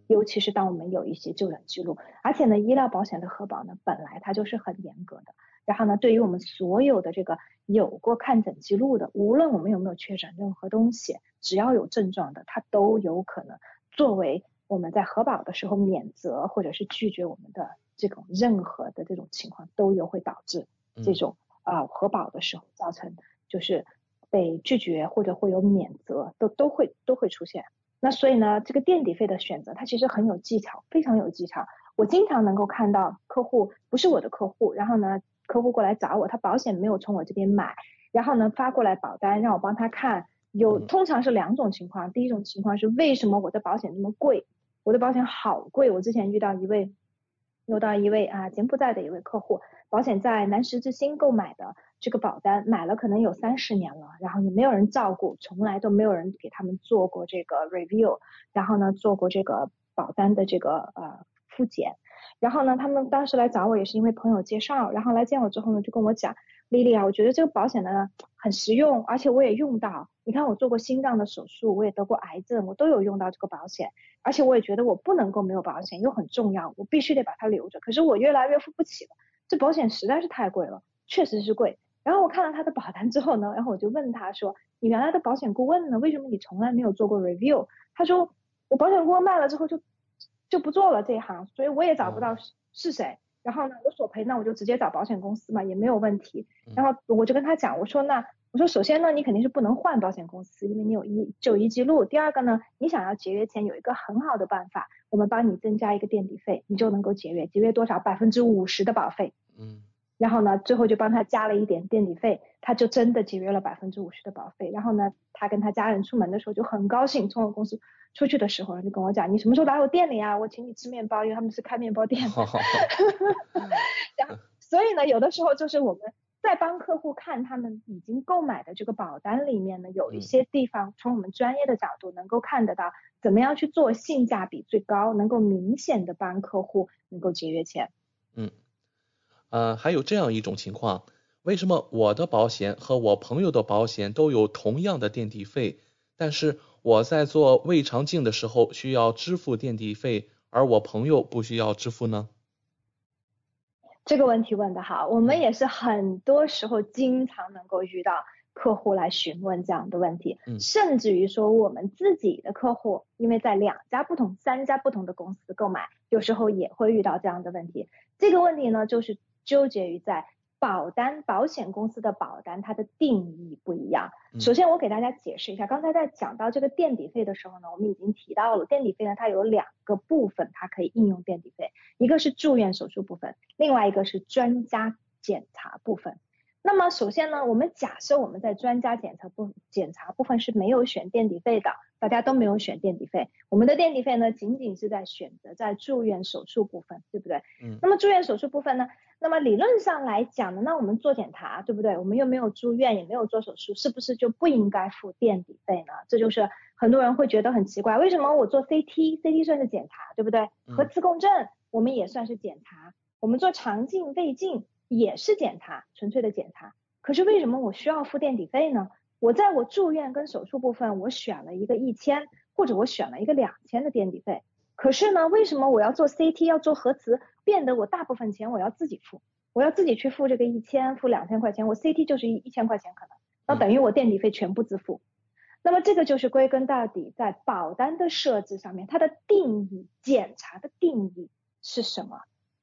尤其是当我们有一些就诊记录，而且呢，医疗保险的核保呢本来它就是很严格的。然后呢，对于我们所有的这个有过看诊记录的，无论我们有没有确诊任何东西，只要有症状的，它都有可能作为我们在核保的时候免责或者是拒绝我们的。这种任何的这种情况都有会导致这种啊核保的时候造成就是被拒绝或者会有免责都都会都会出现。那所以呢，这个垫底费的选择它其实很有技巧，非常有技巧。我经常能够看到客户不是我的客户，然后呢客户过来找我，他保险没有从我这边买，然后呢发过来保单让我帮他看，有通常是两种情况，第一种情况是为什么我的保险那么贵？我的保险好贵，我之前遇到一位。又到一位啊柬埔寨的一位客户，保险在南石之星购买的这个保单，买了可能有三十年了，然后也没有人照顾，从来都没有人给他们做过这个 review，然后呢做过这个保单的这个呃复检，然后呢他们当时来找我也是因为朋友介绍，然后来见我之后呢就跟我讲。丽丽啊，我觉得这个保险呢很实用，而且我也用到。你看我做过心脏的手术，我也得过癌症，我都有用到这个保险。而且我也觉得我不能够没有保险，又很重要，我必须得把它留着。可是我越来越付不起了，这保险实在是太贵了，确实是贵。然后我看了他的保单之后呢，然后我就问他说：“你原来的保险顾问呢？为什么你从来没有做过 review？” 他说：“我保险顾问卖了之后就就不做了这一行，所以我也找不到是是谁。”然后呢，我索赔，那我就直接找保险公司嘛，也没有问题。然后我就跟他讲，我说那我说首先呢，你肯定是不能换保险公司，因为你有一就医记录。第二个呢，你想要节约钱，有一个很好的办法，我们帮你增加一个垫底费，你就能够节约，节约多少？百分之五十的保费。嗯。然后呢，最后就帮他加了一点垫底费，他就真的节约了百分之五十的保费。然后呢，他跟他家人出门的时候就很高兴，从我公司出去的时候就跟我讲，你什么时候来我店里啊？我请你吃面包，因为他们是开面包店。然后，所以呢，有的时候就是我们在帮客户看他们已经购买的这个保单里面呢，有一些地方从我们专业的角度能够看得到，怎么样去做性价比最高，能够明显的帮客户能够节约钱。嗯。呃，还有这样一种情况，为什么我的保险和我朋友的保险都有同样的垫底费，但是我在做胃肠镜的时候需要支付垫底费，而我朋友不需要支付呢？这个问题问得好，我们也是很多时候经常能够遇到客户来询问这样的问题，甚至于说我们自己的客户，因为在两家不同、三家不同的公司购买，有时候也会遇到这样的问题。这个问题呢，就是。纠结于在保单保险公司的保单，它的定义不一样。首先，我给大家解释一下，刚才在讲到这个垫底费的时候呢，我们已经提到了垫底费呢，它有两个部分，它可以应用垫底费。一个是住院手术部分，另外一个是专家检查部分。那么首先呢，我们假设我们在专家检查部检查部分是没有选垫底费的，大家都没有选垫底费，我们的垫底费呢仅仅是在选择在住院手术部分，对不对？嗯。那么住院手术部分呢，那么理论上来讲呢，那我们做检查，对不对？我们又没有住院，也没有做手术，是不是就不应该付垫底费呢？这就是很多人会觉得很奇怪，为什么我做 CT，CT 算是检查，对不对？核磁共振我们也算是检查，我们做肠镜、胃镜也是检查，纯粹的检查。可是为什么我需要付垫底费呢？我在我住院跟手术部分，我选了一个一千，或者我选了一个两千的垫底费。可是呢，为什么我要做 CT 要做核磁，变得我大部分钱我要自己付，我要自己去付这个一千，付两千块钱，我 CT 就是一一千块钱可能，那等于我垫底费全部自付。那么这个就是归根到底在保单的设置上面，它的定义，检查的定义是什么？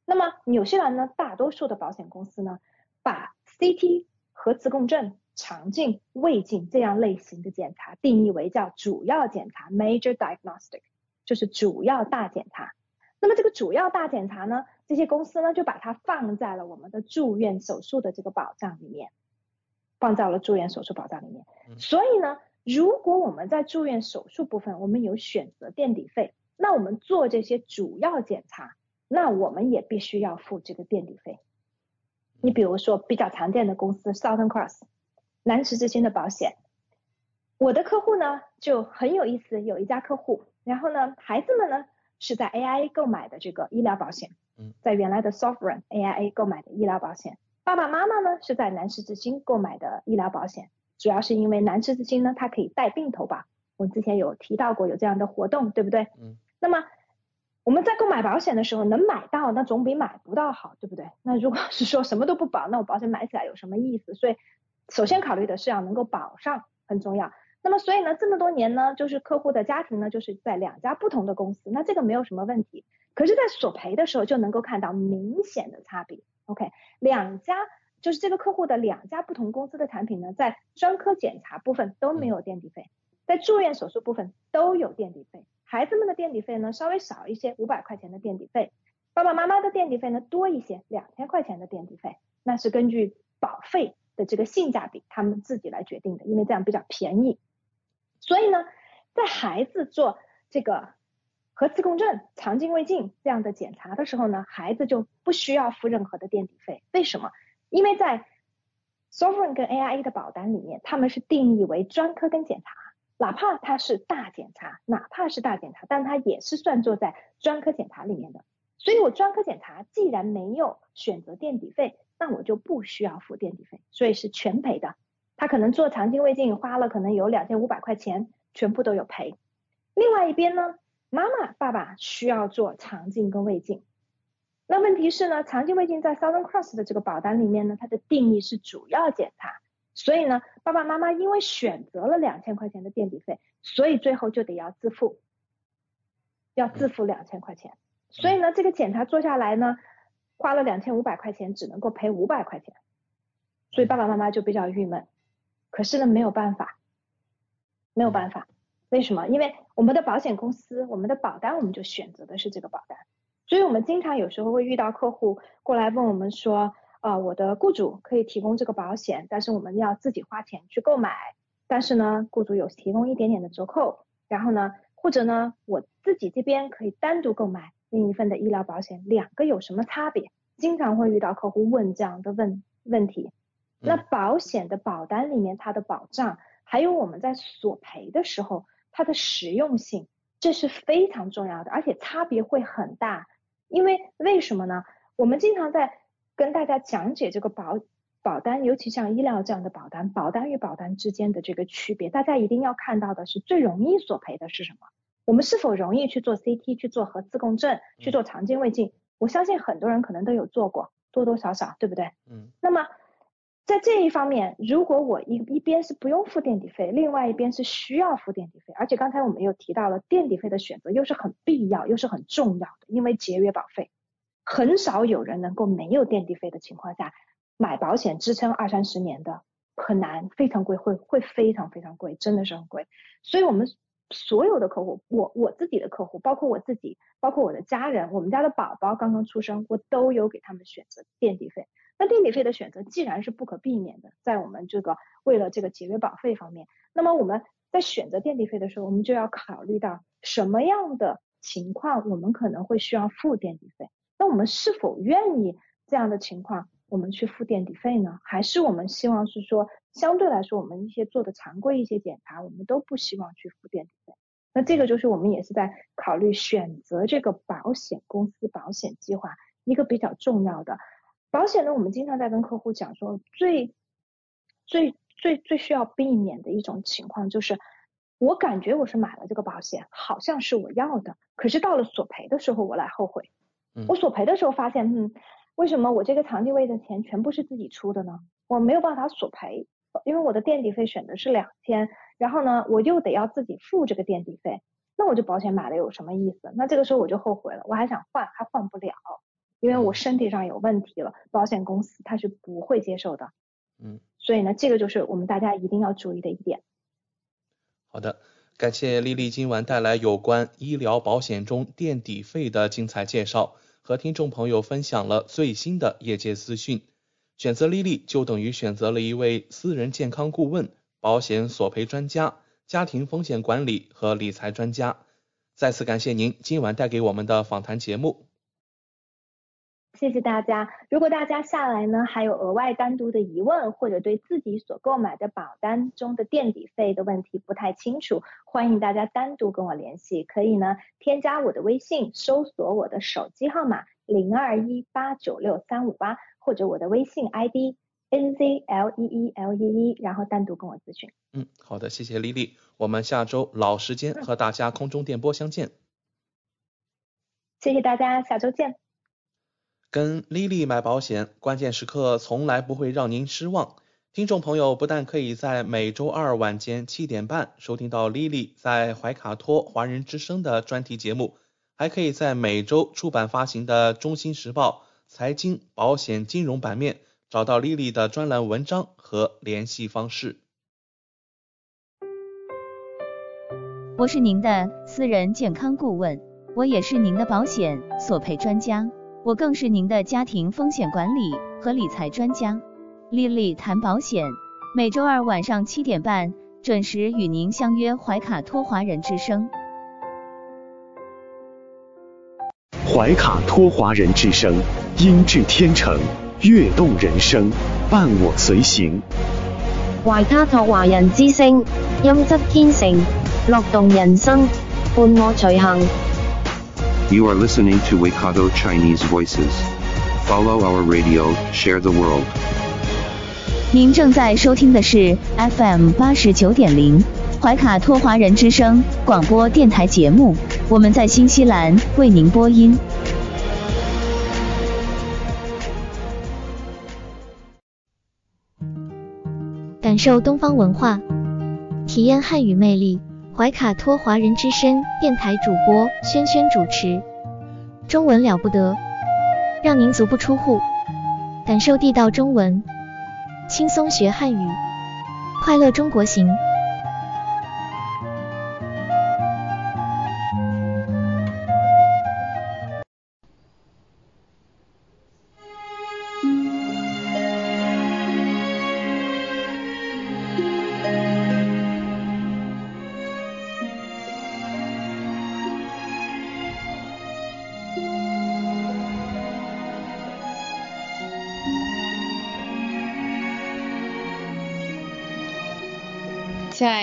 那么纽西兰呢，大多数的保险公司呢，把 CT 核磁共振、肠镜、胃镜这样类型的检查定义为叫主要检查 （major diagnostic），就是主要大检查。那么这个主要大检查呢，这些公司呢就把它放在了我们的住院手术的这个保障里面，放在了住院手术保障里面。所以呢，如果我们在住院手术部分我们有选择垫底费，那我们做这些主要检查，那我们也必须要付这个垫底费。你比如说比较常见的公司 Southern Cross 南十字星的保险，我的客户呢就很有意思，有一家客户，然后呢孩子们呢是在 AIA 购买的这个医疗保险，在原来的 Sovereign AIA 购买的医疗保险，爸爸妈妈呢是在南十字星购买的医疗保险，主要是因为南十字星呢它可以带病投保，我之前有提到过有这样的活动，对不对？嗯，那么。我们在购买保险的时候，能买到那总比买不到好，对不对？那如果是说什么都不保，那我保险买起来有什么意思？所以，首先考虑的是要能够保上，很重要。那么，所以呢，这么多年呢，就是客户的家庭呢，就是在两家不同的公司，那这个没有什么问题。可是，在索赔的时候就能够看到明显的差别。OK，两家就是这个客户的两家不同公司的产品呢，在专科检查部分都没有垫底费，在住院手术部分都有垫底费。孩子们的垫底费呢稍微少一些，五百块钱的垫底费；爸爸妈妈的垫底费呢多一些，两千块钱的垫底费。那是根据保费的这个性价比，他们自己来决定的，因为这样比较便宜。所以呢，在孩子做这个核磁共振、肠镜、胃镜这样的检查的时候呢，孩子就不需要付任何的垫底费。为什么？因为在 Sovereign 跟 AIA 的保单里面，他们是定义为专科跟检查。哪怕它是大检查，哪怕是大检查，但它也是算作在专科检查里面的。所以我专科检查既然没有选择垫底费，那我就不需要付垫底费，所以是全赔的。他可能做肠镜胃镜花了可能有两千五百块钱，全部都有赔。另外一边呢，妈妈爸爸需要做肠镜跟胃镜，那问题是呢，肠镜胃镜在 Southern Cross 的这个保单里面呢，它的定义是主要检查。所以呢，爸爸妈妈因为选择了两千块钱的垫底费，所以最后就得要自付，要自付两千块钱。所以呢，这个检查做下来呢，花了两千五百块钱，只能够赔五百块钱。所以爸爸妈妈就比较郁闷。可是呢，没有办法，没有办法。为什么？因为我们的保险公司，我们的保单，我们就选择的是这个保单。所以我们经常有时候会遇到客户过来问我们说。啊，我的雇主可以提供这个保险，但是我们要自己花钱去购买。但是呢，雇主有提供一点点的折扣。然后呢，或者呢，我自己这边可以单独购买另一份的医疗保险，两个有什么差别？经常会遇到客户问这样的问问题。那保险的保单里面它的保障，还有我们在索赔的时候它的实用性，这是非常重要的，而且差别会很大。因为为什么呢？我们经常在跟大家讲解这个保保单，尤其像医疗这样的保单，保单与保单之间的这个区别，大家一定要看到的是最容易索赔的是什么？我们是否容易去做 CT、去做核磁共振、去做肠镜胃镜？我相信很多人可能都有做过，多多少少，对不对？嗯。那么在这一方面，如果我一一边是不用付垫底费，另外一边是需要付垫底费，而且刚才我们又提到了垫底费的选择又是很必要又是很重要的，因为节约保费。很少有人能够没有垫底费的情况下买保险支撑二三十年的，很难，非常贵，会会非常非常贵，真的是很贵。所以我们所有的客户，我我自己的客户，包括我自己，包括我的家人，我们家的宝宝刚刚出生，我都有给他们选择垫底费。那垫底费的选择既然是不可避免的，在我们这个为了这个节约保费方面，那么我们在选择垫底费的时候，我们就要考虑到什么样的情况我们可能会需要付垫底费。那我们是否愿意这样的情况我们去付垫底费呢？还是我们希望是说相对来说我们一些做的常规一些检查，我们都不希望去付垫底费？那这个就是我们也是在考虑选择这个保险公司保险计划一个比较重要的。保险呢，我们经常在跟客户讲说，最最最最需要避免的一种情况就是，我感觉我是买了这个保险，好像是我要的，可是到了索赔的时候，我来后悔。我索赔的时候发现，嗯，为什么我这个长期位的钱全部是自己出的呢？我没有办法索赔，因为我的垫底费选的是两千，然后呢，我又得要自己付这个垫底费，那我这保险买了有什么意思？那这个时候我就后悔了，我还想换，还换不了。因为我身体上有问题了，保险公司它是不会接受的。嗯，所以呢，这个就是我们大家一定要注意的一点。好的，感谢丽丽今晚带来有关医疗保险中垫底费的精彩介绍，和听众朋友分享了最新的业界资讯。选择丽丽就等于选择了一位私人健康顾问、保险索赔专家、家庭风险管理和理财专家。再次感谢您今晚带给我们的访谈节目。谢谢大家。如果大家下来呢还有额外单独的疑问，或者对自己所购买的保单中的垫底费的问题不太清楚，欢迎大家单独跟我联系。可以呢添加我的微信，搜索我的手机号码零二一八九六三五八，或者我的微信 ID n z l e e l e e，然后单独跟我咨询。嗯，好的，谢谢丽丽。我们下周老时间和大家空中电波相见。谢谢大家，下周见。跟丽丽买保险，关键时刻从来不会让您失望。听众朋友不但可以在每周二晚间七点半收听到丽丽在怀卡托华人之声的专题节目，还可以在每周出版发行的《中新时报》财经、保险、金融版面找到丽丽的专栏文章和联系方式。我是您的私人健康顾问，我也是您的保险索赔专家。我更是您的家庭风险管理和理财专家，丽丽谈保险，每周二晚上七点半准时与您相约怀卡托华人之声。怀卡托华人之声，音质天成，悦动人生，伴我随行。怀卡托华人之声，音质天成，乐动人生，伴我随行。You are listening to Waikato Chinese Voices. Follow our radio, share the world. 您正在收听的是 FM 八十九点零怀卡托华人之声广播电台节目，我们在新西兰为您播音。感受东方文化，体验汉语魅力。怀卡托华人之声电台主播轩轩主持，中文了不得，让您足不出户，感受地道中文，轻松学汉语，快乐中国行。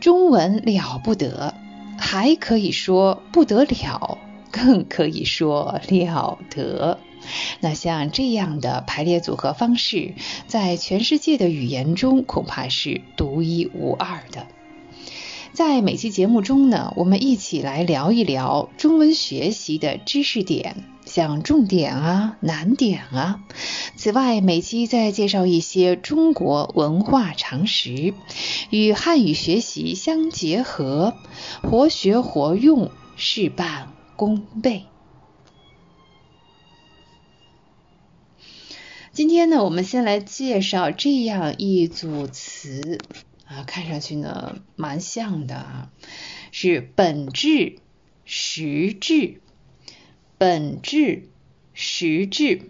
中文了不得，还可以说不得了，更可以说了得。那像这样的排列组合方式，在全世界的语言中恐怕是独一无二的。在每期节目中呢，我们一起来聊一聊中文学习的知识点，讲重点啊、难点啊。此外，每期再介绍一些中国文化常识，与汉语学习相结合，活学活用，事半功倍。今天呢，我们先来介绍这样一组词啊，看上去呢蛮像的啊，是本质、实质、本质、实质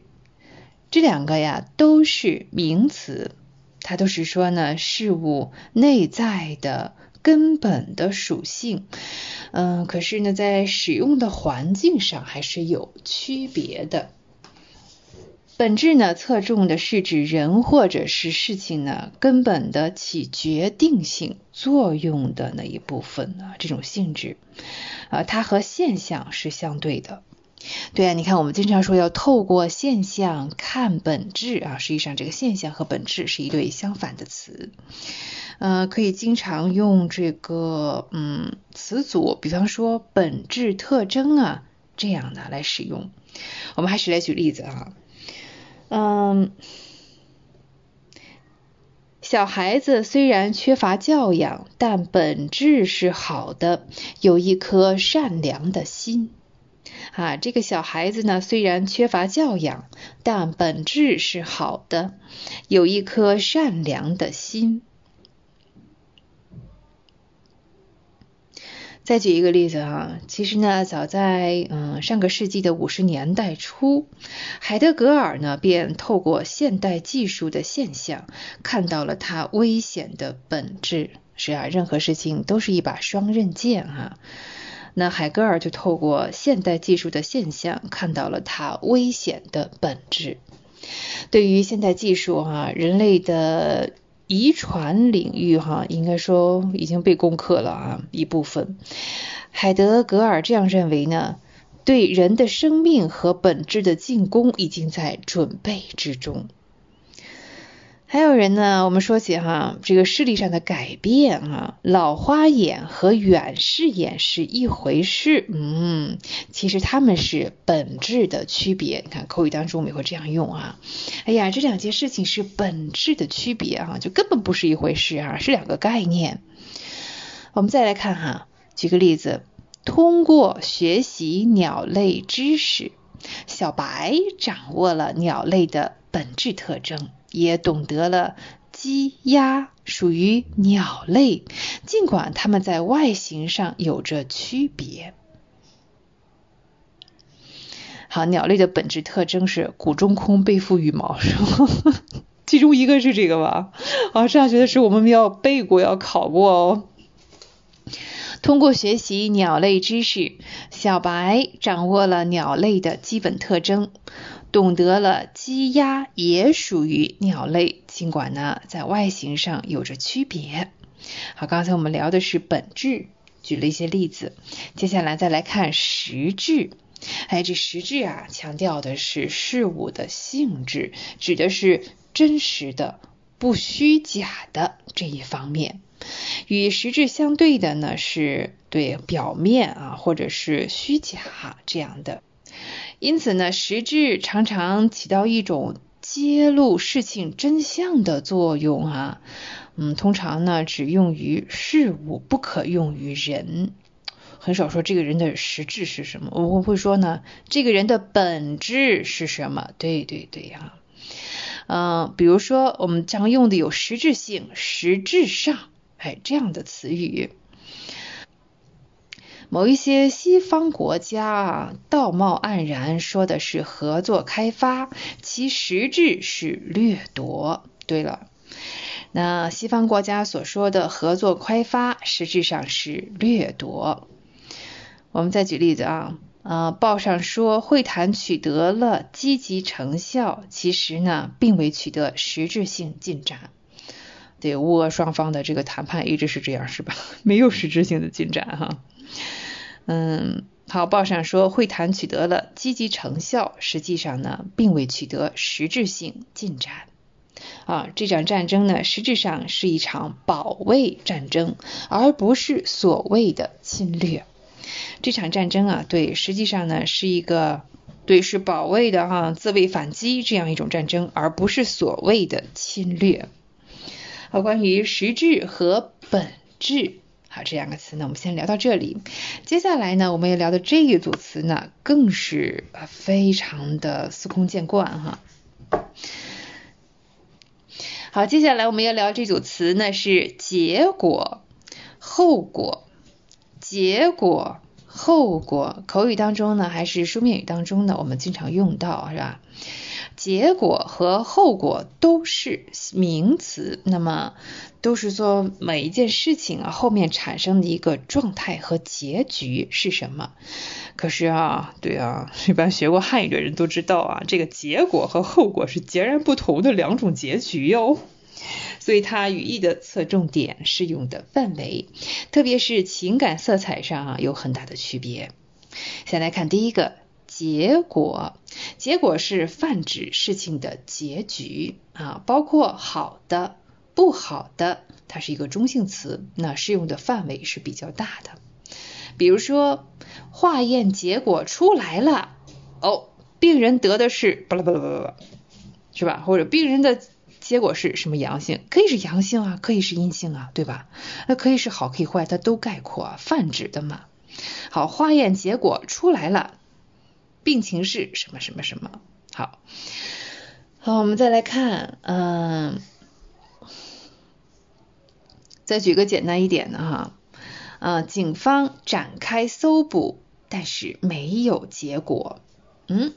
这两个呀都是名词，它都是说呢事物内在的根本的属性，嗯，可是呢在使用的环境上还是有区别的。本质呢，侧重的是指人或者是事情呢根本的起决定性作用的那一部分啊，这种性质啊，它和现象是相对的。对啊，你看我们经常说要透过现象看本质啊，实际上这个现象和本质是一对相反的词。呃，可以经常用这个嗯词组，比方说本质特征啊这样的来使用。我们还是来举例子啊。嗯，小孩子虽然缺乏教养，但本质是好的，有一颗善良的心。啊，这个小孩子呢，虽然缺乏教养，但本质是好的，有一颗善良的心。再举一个例子啊，其实呢，早在嗯上个世纪的五十年代初，海德格尔呢便透过现代技术的现象，看到了它危险的本质。是啊，任何事情都是一把双刃剑啊。那海格尔就透过现代技术的现象，看到了它危险的本质。对于现代技术哈，人类的。遗传领域哈，应该说已经被攻克了啊一部分。海德格尔这样认为呢，对人的生命和本质的进攻已经在准备之中。还有人呢，我们说起哈，这个视力上的改变啊，老花眼和远视眼是一回事，嗯，其实他们是本质的区别。你看口语当中我们也会这样用啊，哎呀，这两件事情是本质的区别啊，就根本不是一回事啊，是两个概念。我们再来看哈，举个例子，通过学习鸟类知识，小白掌握了鸟类的本质特征。也懂得了鸡鸭属于鸟类，尽管它们在外形上有着区别。好，鸟类的本质特征是骨中空，背负羽毛，是吗？其中一个是这个吧？啊，上学的时候我们要背过，要考过哦。通过学习鸟类知识，小白掌握了鸟类的基本特征。懂得了鸡鸭也属于鸟类，尽管呢在外形上有着区别。好，刚才我们聊的是本质，举了一些例子。接下来再来看实质。哎，这实质啊，强调的是事物的性质，指的是真实的、不虚假的这一方面。与实质相对的呢，是对表面啊，或者是虚假这样的。因此呢，实质常常起到一种揭露事情真相的作用啊。嗯，通常呢只用于事物，不可用于人。很少说这个人的实质是什么，我们会说呢，这个人的本质是什么？对对对呀。嗯，比如说我们常用的有实质性、实质上，哎这样的词语。某一些西方国家啊，道貌岸然说的是合作开发，其实质是掠夺。对了，那西方国家所说的合作开发，实质上是掠夺。我们再举例子啊，呃，报上说会谈取得了积极成效，其实呢，并未取得实质性进展。对，乌俄双方的这个谈判一直是这样，是吧？没有实质性的进展哈。嗯，好，报上说会谈取得了积极成效，实际上呢，并未取得实质性进展。啊，这场战争呢，实质上是一场保卫战争，而不是所谓的侵略。这场战争啊，对，实际上呢是一个对是保卫的哈，自卫反击这样一种战争，而不是所谓的侵略。好，关于实质和本质，这两个词呢，我们先聊到这里。接下来呢，我们要聊的这一组词呢，更是非常的司空见惯哈。好，接下来我们要聊这组词呢，是结果、后果、结果、后果。口语当中呢，还是书面语当中呢，我们经常用到，是吧？结果和后果都是名词，那么都是说每一件事情啊后面产生的一个状态和结局是什么？可是啊，对啊，一般学过汉语的人都知道啊，这个结果和后果是截然不同的两种结局哟。所以它语义的侧重点、适用的范围，特别是情感色彩上啊有很大的区别。先来看第一个。结果，结果是泛指事情的结局啊，包括好的、不好的，它是一个中性词，那适用的范围是比较大的。比如说，化验结果出来了，哦，病人得的是巴拉巴拉巴拉，是吧？或者病人的结果是什么阳性？可以是阳性啊，可以是阴性啊，对吧？那可以是好，可以坏，它都概括泛指的嘛。好，化验结果出来了。病情是什么什么什么？好，好，我们再来看，嗯，再举个简单一点的哈，啊，警方展开搜捕，但是没有结果。嗯，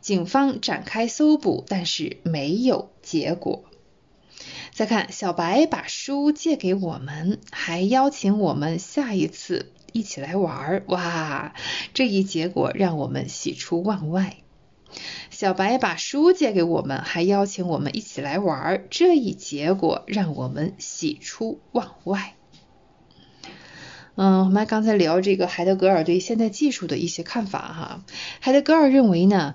警方展开搜捕，但是没有结果。再看，小白把书借给我们，还邀请我们下一次。一起来玩儿哇！这一结果让我们喜出望外。小白把书借给我们，还邀请我们一起来玩儿。这一结果让我们喜出望外。嗯，我们刚才聊这个海德格尔对现代技术的一些看法哈。海德格尔认为呢，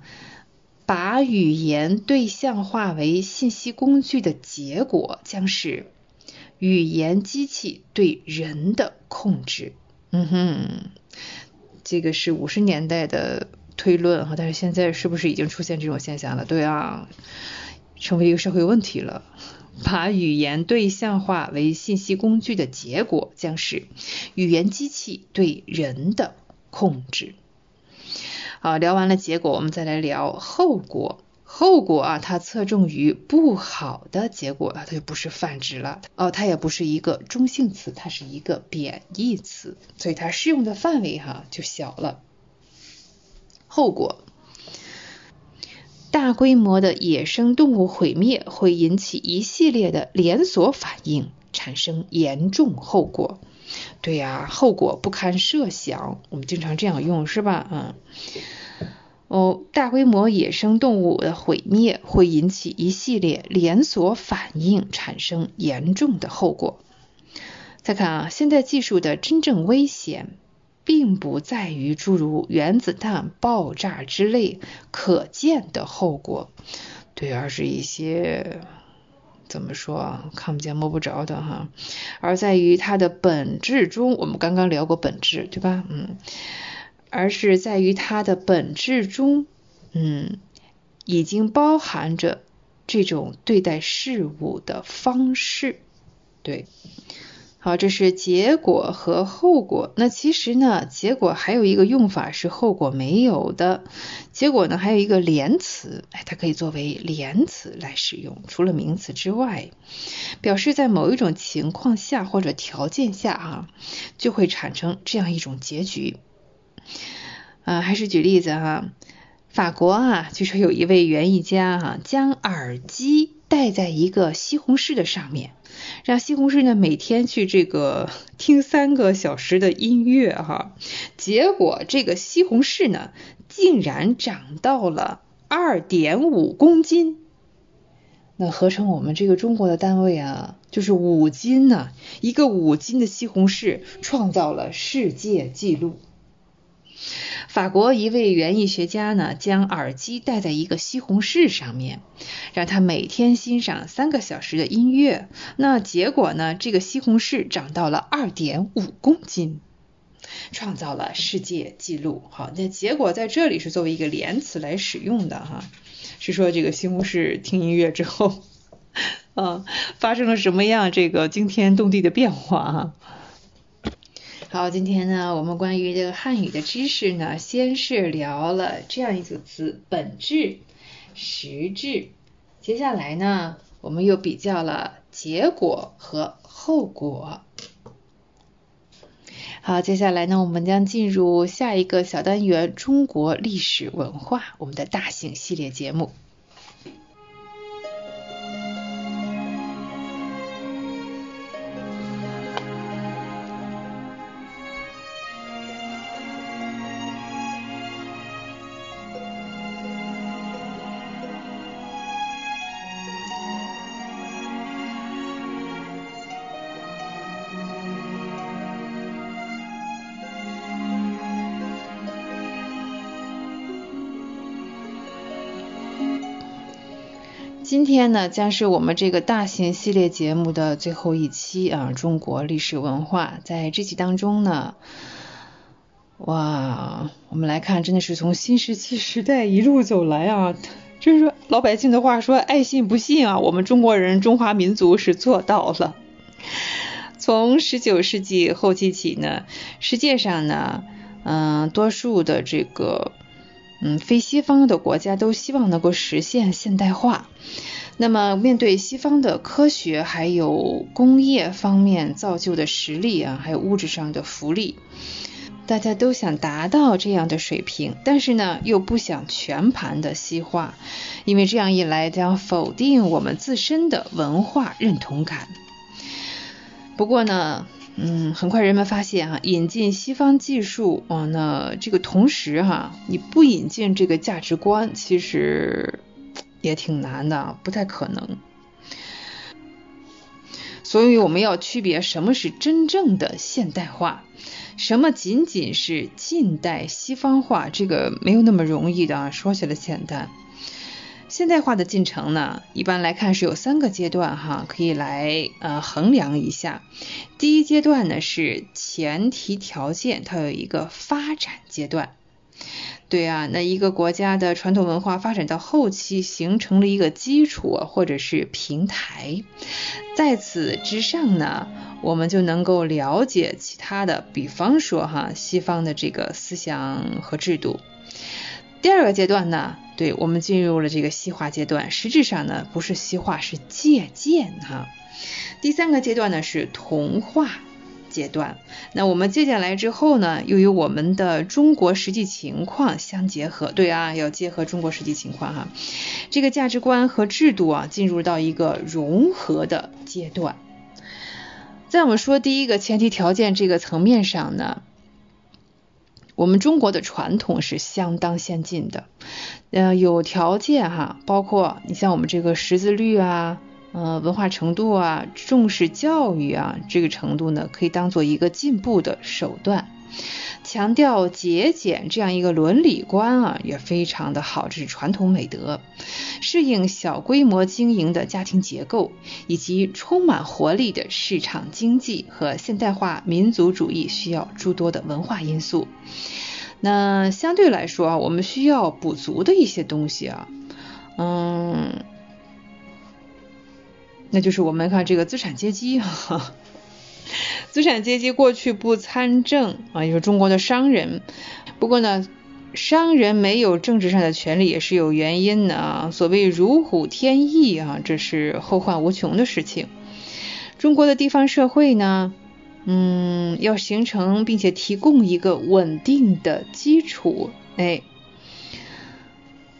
把语言对象化为信息工具的结果，将是语言机器对人的控制。嗯哼，这个是五十年代的推论哈，但是现在是不是已经出现这种现象了？对啊，成为一个社会问题了。把语言对象化为信息工具的结果，将是语言机器对人的控制。好，聊完了结果，我们再来聊后果。后果啊，它侧重于不好的结果啊，它就不是泛指了哦，它也不是一个中性词，它是一个贬义词，所以它适用的范围哈就小了。后果，大规模的野生动物毁灭会引起一系列的连锁反应，产生严重后果。对呀，后果不堪设想，我们经常这样用是吧？嗯。哦，大规模野生动物的毁灭会引起一系列连锁反应，产生严重的后果。再看啊，现代技术的真正危险，并不在于诸如原子弹爆炸之类可见的后果，对，而是一些怎么说啊看不见摸不着的哈，而在于它的本质中。我们刚刚聊过本质，对吧？嗯。而是在于它的本质中，嗯，已经包含着这种对待事物的方式，对，好，这是结果和后果。那其实呢，结果还有一个用法是后果没有的。结果呢，还有一个连词，哎，它可以作为连词来使用，除了名词之外，表示在某一种情况下或者条件下啊，就会产生这样一种结局。啊，还是举例子哈，法国啊，据说有一位园艺家哈，将耳机戴在一个西红柿的上面，让西红柿呢每天去这个听三个小时的音乐哈，结果这个西红柿呢竟然长到了二点五公斤，那合成我们这个中国的单位啊，就是五斤呢，一个五斤的西红柿创造了世界纪录。法国一位园艺学家呢，将耳机戴在一个西红柿上面，让他每天欣赏三个小时的音乐。那结果呢，这个西红柿长到了二点五公斤，创造了世界纪录。好，那结果在这里是作为一个连词来使用的哈，是说这个西红柿听音乐之后，啊，发生了什么样这个惊天动地的变化哈。好，今天呢，我们关于这个汉语的知识呢，先是聊了这样一组词“本质”“实质”，接下来呢，我们又比较了结果和后果。好，接下来呢，我们将进入下一个小单元——中国历史文化，我们的大型系列节目。今天呢，将是我们这个大型系列节目的最后一期啊！中国历史文化，在这期当中呢，哇，我们来看，真的是从新石器时代一路走来啊！就是说老百姓的话说，爱信不信啊，我们中国人、中华民族是做到了。从十九世纪后期起呢，世界上呢，嗯，多数的这个。嗯，非西方的国家都希望能够实现现代化。那么，面对西方的科学还有工业方面造就的实力啊，还有物质上的福利，大家都想达到这样的水平，但是呢，又不想全盘的西化，因为这样一来将否定我们自身的文化认同感。不过呢。嗯，很快人们发现哈，引进西方技术啊，那这个同时哈，你不引进这个价值观，其实也挺难的，不太可能。所以我们要区别什么是真正的现代化，什么仅仅是近代西方化，这个没有那么容易的啊，说起来简单。现代化的进程呢，一般来看是有三个阶段哈，可以来呃衡量一下。第一阶段呢是前提条件，它有一个发展阶段。对啊，那一个国家的传统文化发展到后期，形成了一个基础或者是平台，在此之上呢，我们就能够了解其他的，比方说哈西方的这个思想和制度。第二个阶段呢，对我们进入了这个西化阶段，实质上呢不是西化，是借鉴哈。第三个阶段呢是同化阶段，那我们借鉴来之后呢，又与我们的中国实际情况相结合，对啊，要结合中国实际情况哈。这个价值观和制度啊，进入到一个融合的阶段。在我们说第一个前提条件这个层面上呢。我们中国的传统是相当先进的，呃，有条件哈，包括你像我们这个识字率啊，呃，文化程度啊，重视教育啊，这个程度呢，可以当做一个进步的手段。强调节俭这样一个伦理观啊，也非常的好，这是传统美德。适应小规模经营的家庭结构，以及充满活力的市场经济和现代化民族主义，需要诸多的文化因素。那相对来说啊，我们需要补足的一些东西啊，嗯，那就是我们看这个资产阶级哈。资产阶级过去不参政啊，就是中国的商人。不过呢，商人没有政治上的权利也是有原因的啊。所谓如虎添翼啊，这是后患无穷的事情。中国的地方社会呢，嗯，要形成并且提供一个稳定的基础，哎。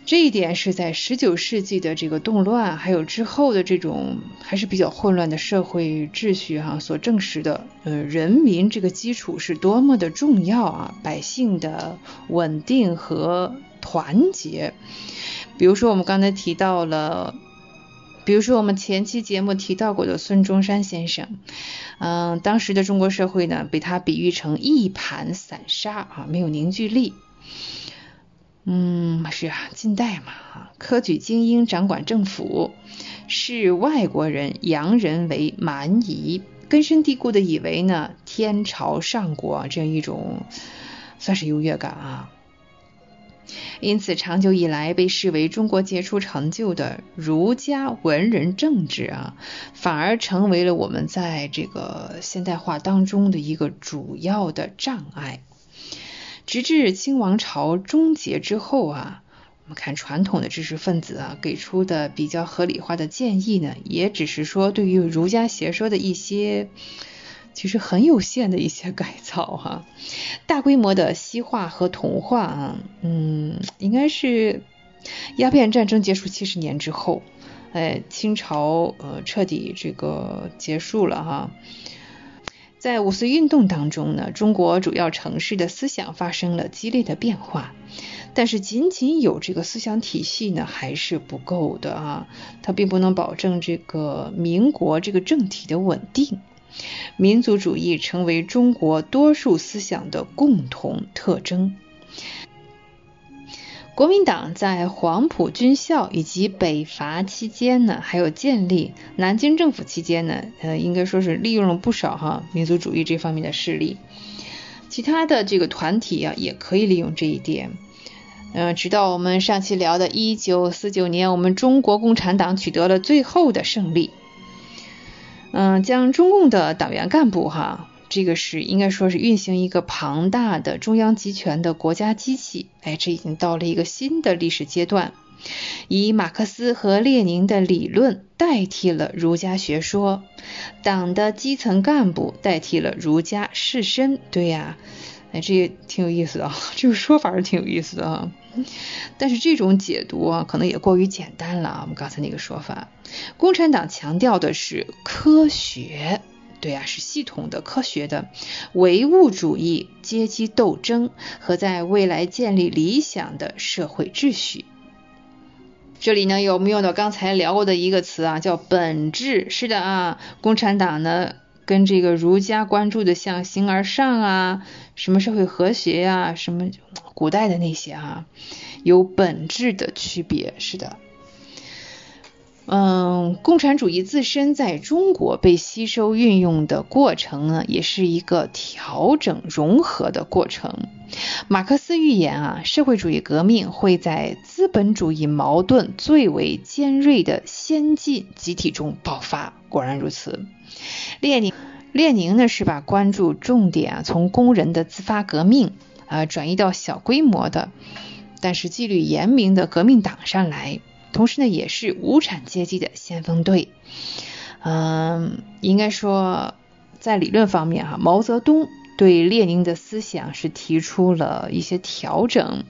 这一点是在十九世纪的这个动乱，还有之后的这种还是比较混乱的社会秩序哈，所证实的，呃，人民这个基础是多么的重要啊，百姓的稳定和团结。比如说我们刚才提到了，比如说我们前期节目提到过的孙中山先生，嗯，当时的中国社会呢，被他比喻成一盘散沙啊，没有凝聚力。嗯，是啊，近代嘛，科举精英掌管政府，视外国人、洋人为蛮夷，根深蒂固的以为呢，天朝上国这样一种算是优越感啊。因此，长久以来被视为中国杰出成就的儒家文人政治啊，反而成为了我们在这个现代化当中的一个主要的障碍。直至清王朝终结之后啊，我们看传统的知识分子啊给出的比较合理化的建议呢，也只是说对于儒家学说的一些其实很有限的一些改造哈。大规模的西化和同化啊，嗯，应该是鸦片战争结束七十年之后，哎，清朝呃彻底这个结束了哈。在五四运动当中呢，中国主要城市的思想发生了激烈的变化，但是仅仅有这个思想体系呢还是不够的啊，它并不能保证这个民国这个政体的稳定。民族主义成为中国多数思想的共同特征。国民党在黄埔军校以及北伐期间呢，还有建立南京政府期间呢，呃，应该说是利用了不少哈民族主义这方面的势力。其他的这个团体啊，也可以利用这一点。嗯，直到我们上期聊的1949年，我们中国共产党取得了最后的胜利。嗯，将中共的党员干部哈。这个是应该说是运行一个庞大的中央集权的国家机器，哎，这已经到了一个新的历史阶段，以马克思和列宁的理论代替了儒家学说，党的基层干部代替了儒家士绅，对呀，哎，这也挺有意思的啊，这个说法是挺有意思的啊，但是这种解读啊，可能也过于简单了啊，我们刚才那个说法，共产党强调的是科学。对啊，是系统的、科学的唯物主义阶级斗争和在未来建立理想的社会秩序。这里呢，有没有到刚才聊过的一个词啊？叫本质。是的啊，共产党呢，跟这个儒家关注的像形而上啊，什么社会和谐呀，什么古代的那些啊，有本质的区别。是的。嗯，共产主义自身在中国被吸收运用的过程呢，也是一个调整融合的过程。马克思预言啊，社会主义革命会在资本主义矛盾最为尖锐的先进集体中爆发。果然如此。列宁，列宁呢是把关注重点啊从工人的自发革命啊转移到小规模的，但是纪律严明的革命党上来。同时呢，也是无产阶级的先锋队。嗯，应该说，在理论方面哈，毛泽东对列宁的思想是提出了一些调整，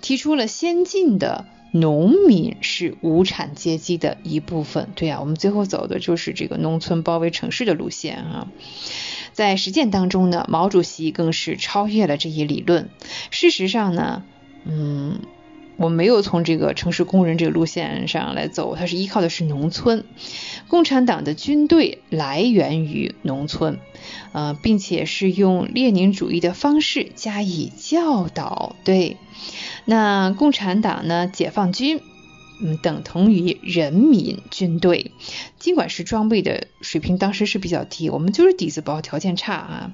提出了先进的农民是无产阶级的一部分。对呀，我们最后走的就是这个农村包围城市的路线啊。在实践当中呢，毛主席更是超越了这一理论。事实上呢，嗯。我没有从这个城市工人这个路线上来走，它是依靠的是农村。共产党的军队来源于农村，呃，并且是用列宁主义的方式加以教导。对，那共产党呢，解放军。嗯，等同于人民军队，尽管是装备的水平当时是比较低，我们就是底子薄，条件差啊。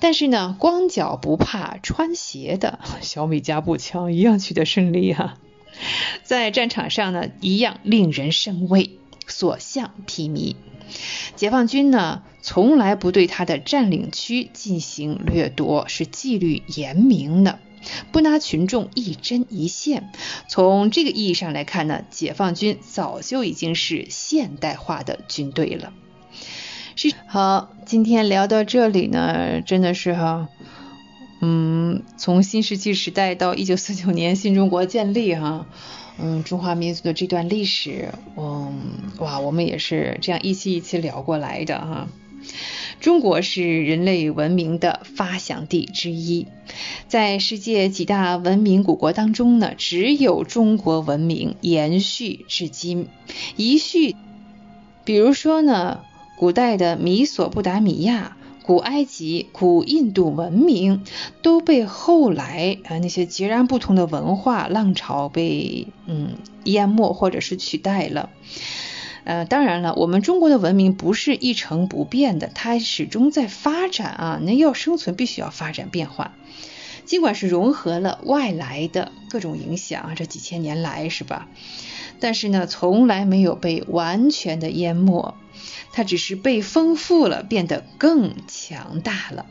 但是呢，光脚不怕穿鞋的小米加步枪一样取得胜利啊，在战场上呢，一样令人生畏，所向披靡。解放军呢，从来不对他的占领区进行掠夺，是纪律严明的。不拿群众一针一线，从这个意义上来看呢，解放军早就已经是现代化的军队了。是好，今天聊到这里呢，真的是哈，嗯，从新石器时代到一九四九年新中国建立哈，嗯，中华民族的这段历史，嗯，哇，我们也是这样一期一期聊过来的哈。中国是人类文明的发祥地之一，在世界几大文明古国当中呢，只有中国文明延续至今。一续，比如说呢，古代的米索不达米亚、古埃及、古印度文明都被后来啊那些截然不同的文化浪潮被嗯淹没或者是取代了。呃，当然了，我们中国的文明不是一成不变的，它始终在发展啊。那要生存，必须要发展变化。尽管是融合了外来的各种影响啊，这几千年来是吧？但是呢，从来没有被完全的淹没，它只是被丰富了，变得更强大了。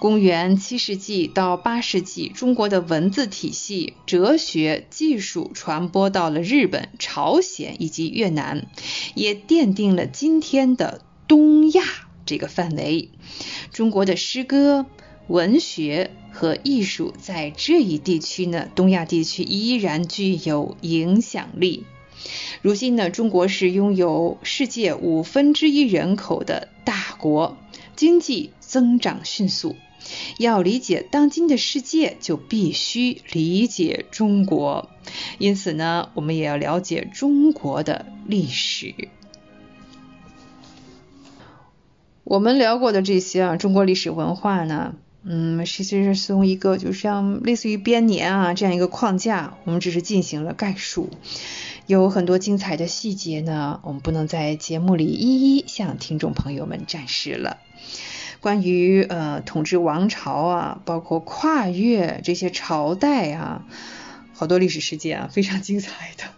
公元七世纪到八世纪，中国的文字体系、哲学、技术传播到了日本、朝鲜以及越南，也奠定了今天的东亚这个范围。中国的诗歌、文学和艺术在这一地区呢，东亚地区依然具有影响力。如今呢，中国是拥有世界五分之一人口的大国，经济增长迅速。要理解当今的世界，就必须理解中国。因此呢，我们也要了解中国的历史。我们聊过的这些啊，中国历史文化呢，嗯，其实是从一个就像类似于编年啊这样一个框架，我们只是进行了概述。有很多精彩的细节呢，我们不能在节目里一一向听众朋友们展示了。关于呃统治王朝啊，包括跨越这些朝代啊，好多历史事件啊，非常精彩的。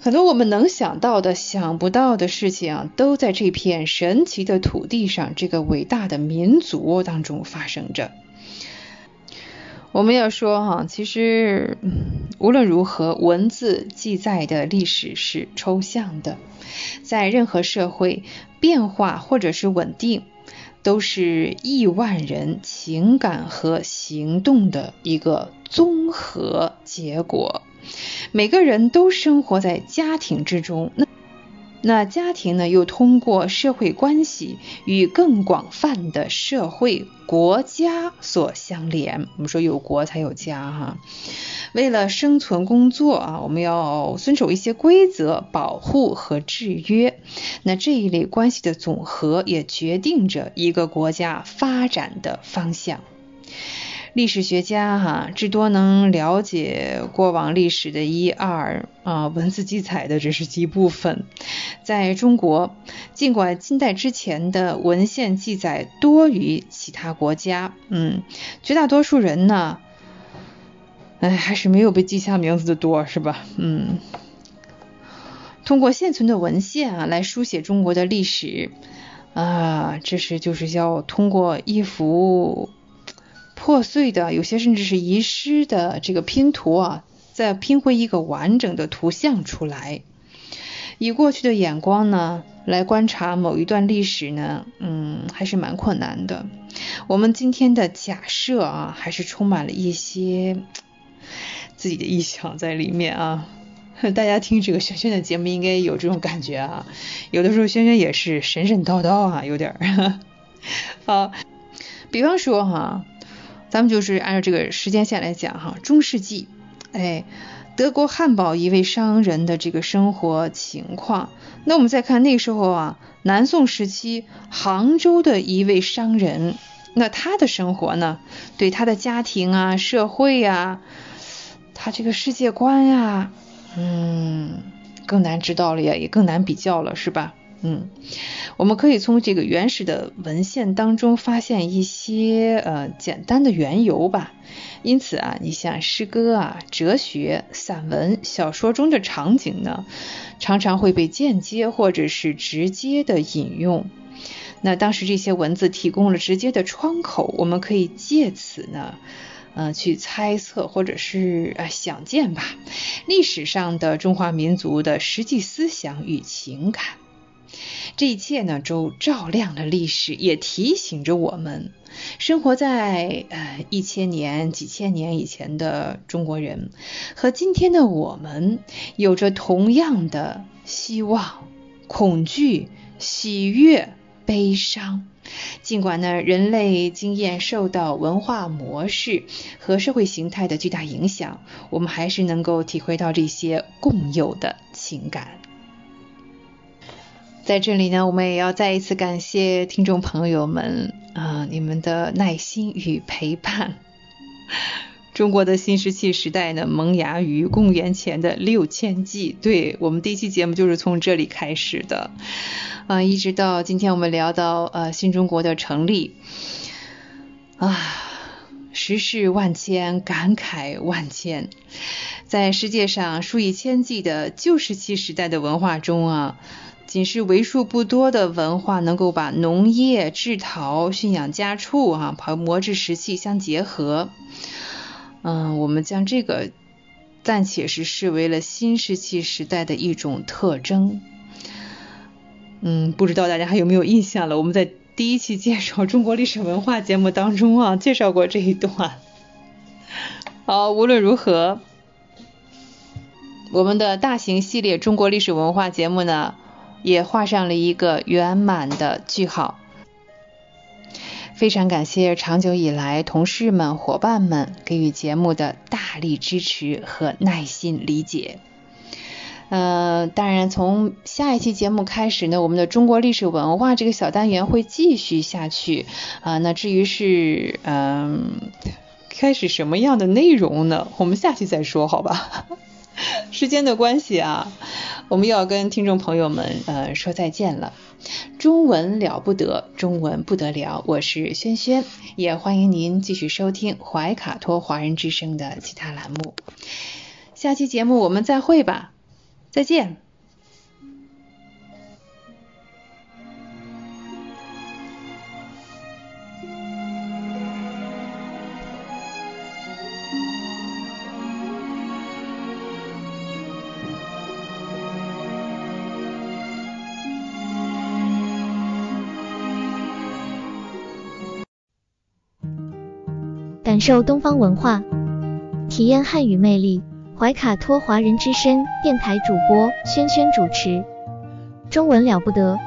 很多我们能想到的、想不到的事情啊，都在这片神奇的土地上、这个伟大的民族当中发生着。我们要说哈，其实无论如何，文字记载的历史是抽象的，在任何社会。变化或者是稳定，都是亿万人情感和行动的一个综合结果。每个人都生活在家庭之中，那。那家庭呢，又通过社会关系与更广泛的社会国家所相连。我们说有国才有家哈。为了生存工作啊，我们要遵守一些规则，保护和制约。那这一类关系的总和，也决定着一个国家发展的方向。历史学家哈，至多能了解过往历史的一二啊，文字记载的只是一部分。在中国，尽管近代之前的文献记载多于其他国家，嗯，绝大多数人呢，哎，还是没有被记下名字的多，是吧？嗯，通过现存的文献啊，来书写中国的历史啊，这是就是要通过一幅。破碎的，有些甚至是遗失的这个拼图啊，再拼回一个完整的图像出来。以过去的眼光呢，来观察某一段历史呢，嗯，还是蛮困难的。我们今天的假设啊，还是充满了一些自己的臆想在里面啊。大家听这个轩轩的节目，应该有这种感觉啊。有的时候轩轩也是神神叨叨啊，有点儿。好，比方说哈。咱们就是按照这个时间线来讲哈，中世纪，哎，德国汉堡一位商人的这个生活情况。那我们再看那时候啊，南宋时期杭州的一位商人，那他的生活呢，对他的家庭啊、社会呀，他这个世界观呀，嗯，更难知道了呀，也更难比较了，是吧？嗯，我们可以从这个原始的文献当中发现一些呃简单的缘由吧。因此啊，你像诗歌啊、哲学、散文、小说中的场景呢，常常会被间接或者是直接的引用。那当时这些文字提供了直接的窗口，我们可以借此呢，呃，去猜测或者是呃想见吧，历史上的中华民族的实际思想与情感。这一切呢，都照亮了历史，也提醒着我们，生活在呃一千年、几千年以前的中国人，和今天的我们，有着同样的希望、恐惧、喜悦、悲伤。尽管呢，人类经验受到文化模式和社会形态的巨大影响，我们还是能够体会到这些共有的情感。在这里呢，我们也要再一次感谢听众朋友们啊、你们的耐心与陪伴。中国的新石器时代呢，萌芽于公元前的六千纪。对我们第一期节目就是从这里开始的，啊、一直到今天我们聊到呃新中国的成立，啊，时事万千，感慨万千。在世界上数以千计的旧石器时代的文化中啊，仅是为数不多的文化能够把农业、制陶、驯养家畜啊，和磨制石器相结合。嗯，我们将这个暂且是视为了新石器时代的一种特征。嗯，不知道大家还有没有印象了？我们在第一期介绍中国历史文化节目当中啊，介绍过这一段。好，无论如何，我们的大型系列中国历史文化节目呢，也画上了一个圆满的句号。非常感谢长久以来同事们、伙伴们给予节目的大力支持和耐心理解。呃，当然，从下一期节目开始呢，我们的中国历史文化这个小单元会继续下去啊、那至于是嗯、开始什么样的内容呢？我们下期再说，好吧？时间的关系啊，我们又要跟听众朋友们呃说再见了。中文了不得，中文不得了，我是轩轩，也欢迎您继续收听怀卡托华人之声的其他栏目。下期节目我们再会吧，再见。感受东方文化，体验汉语魅力。怀卡托华人之声电台主播轩轩主持，中文了不得，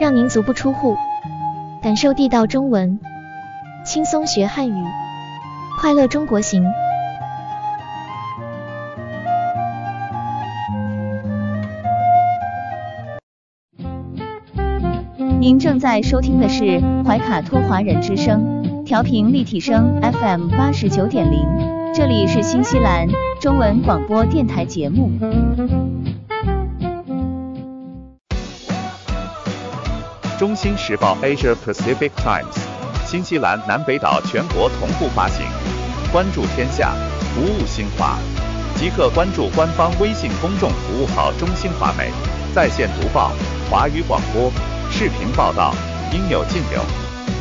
让您足不出户，感受地道中文，轻松学汉语，快乐中国行。您正在收听的是怀卡托华人之声，调频立体声 FM 八十九点零，这里是新西兰中文广播电台节目。中新时报 Asia Pacific Times，新西兰南北岛全国同步发行。关注天下，服务新华，即刻关注官方微信公众服务号“中新华媒”，在线读报、华语广播、视频报道，应有尽有。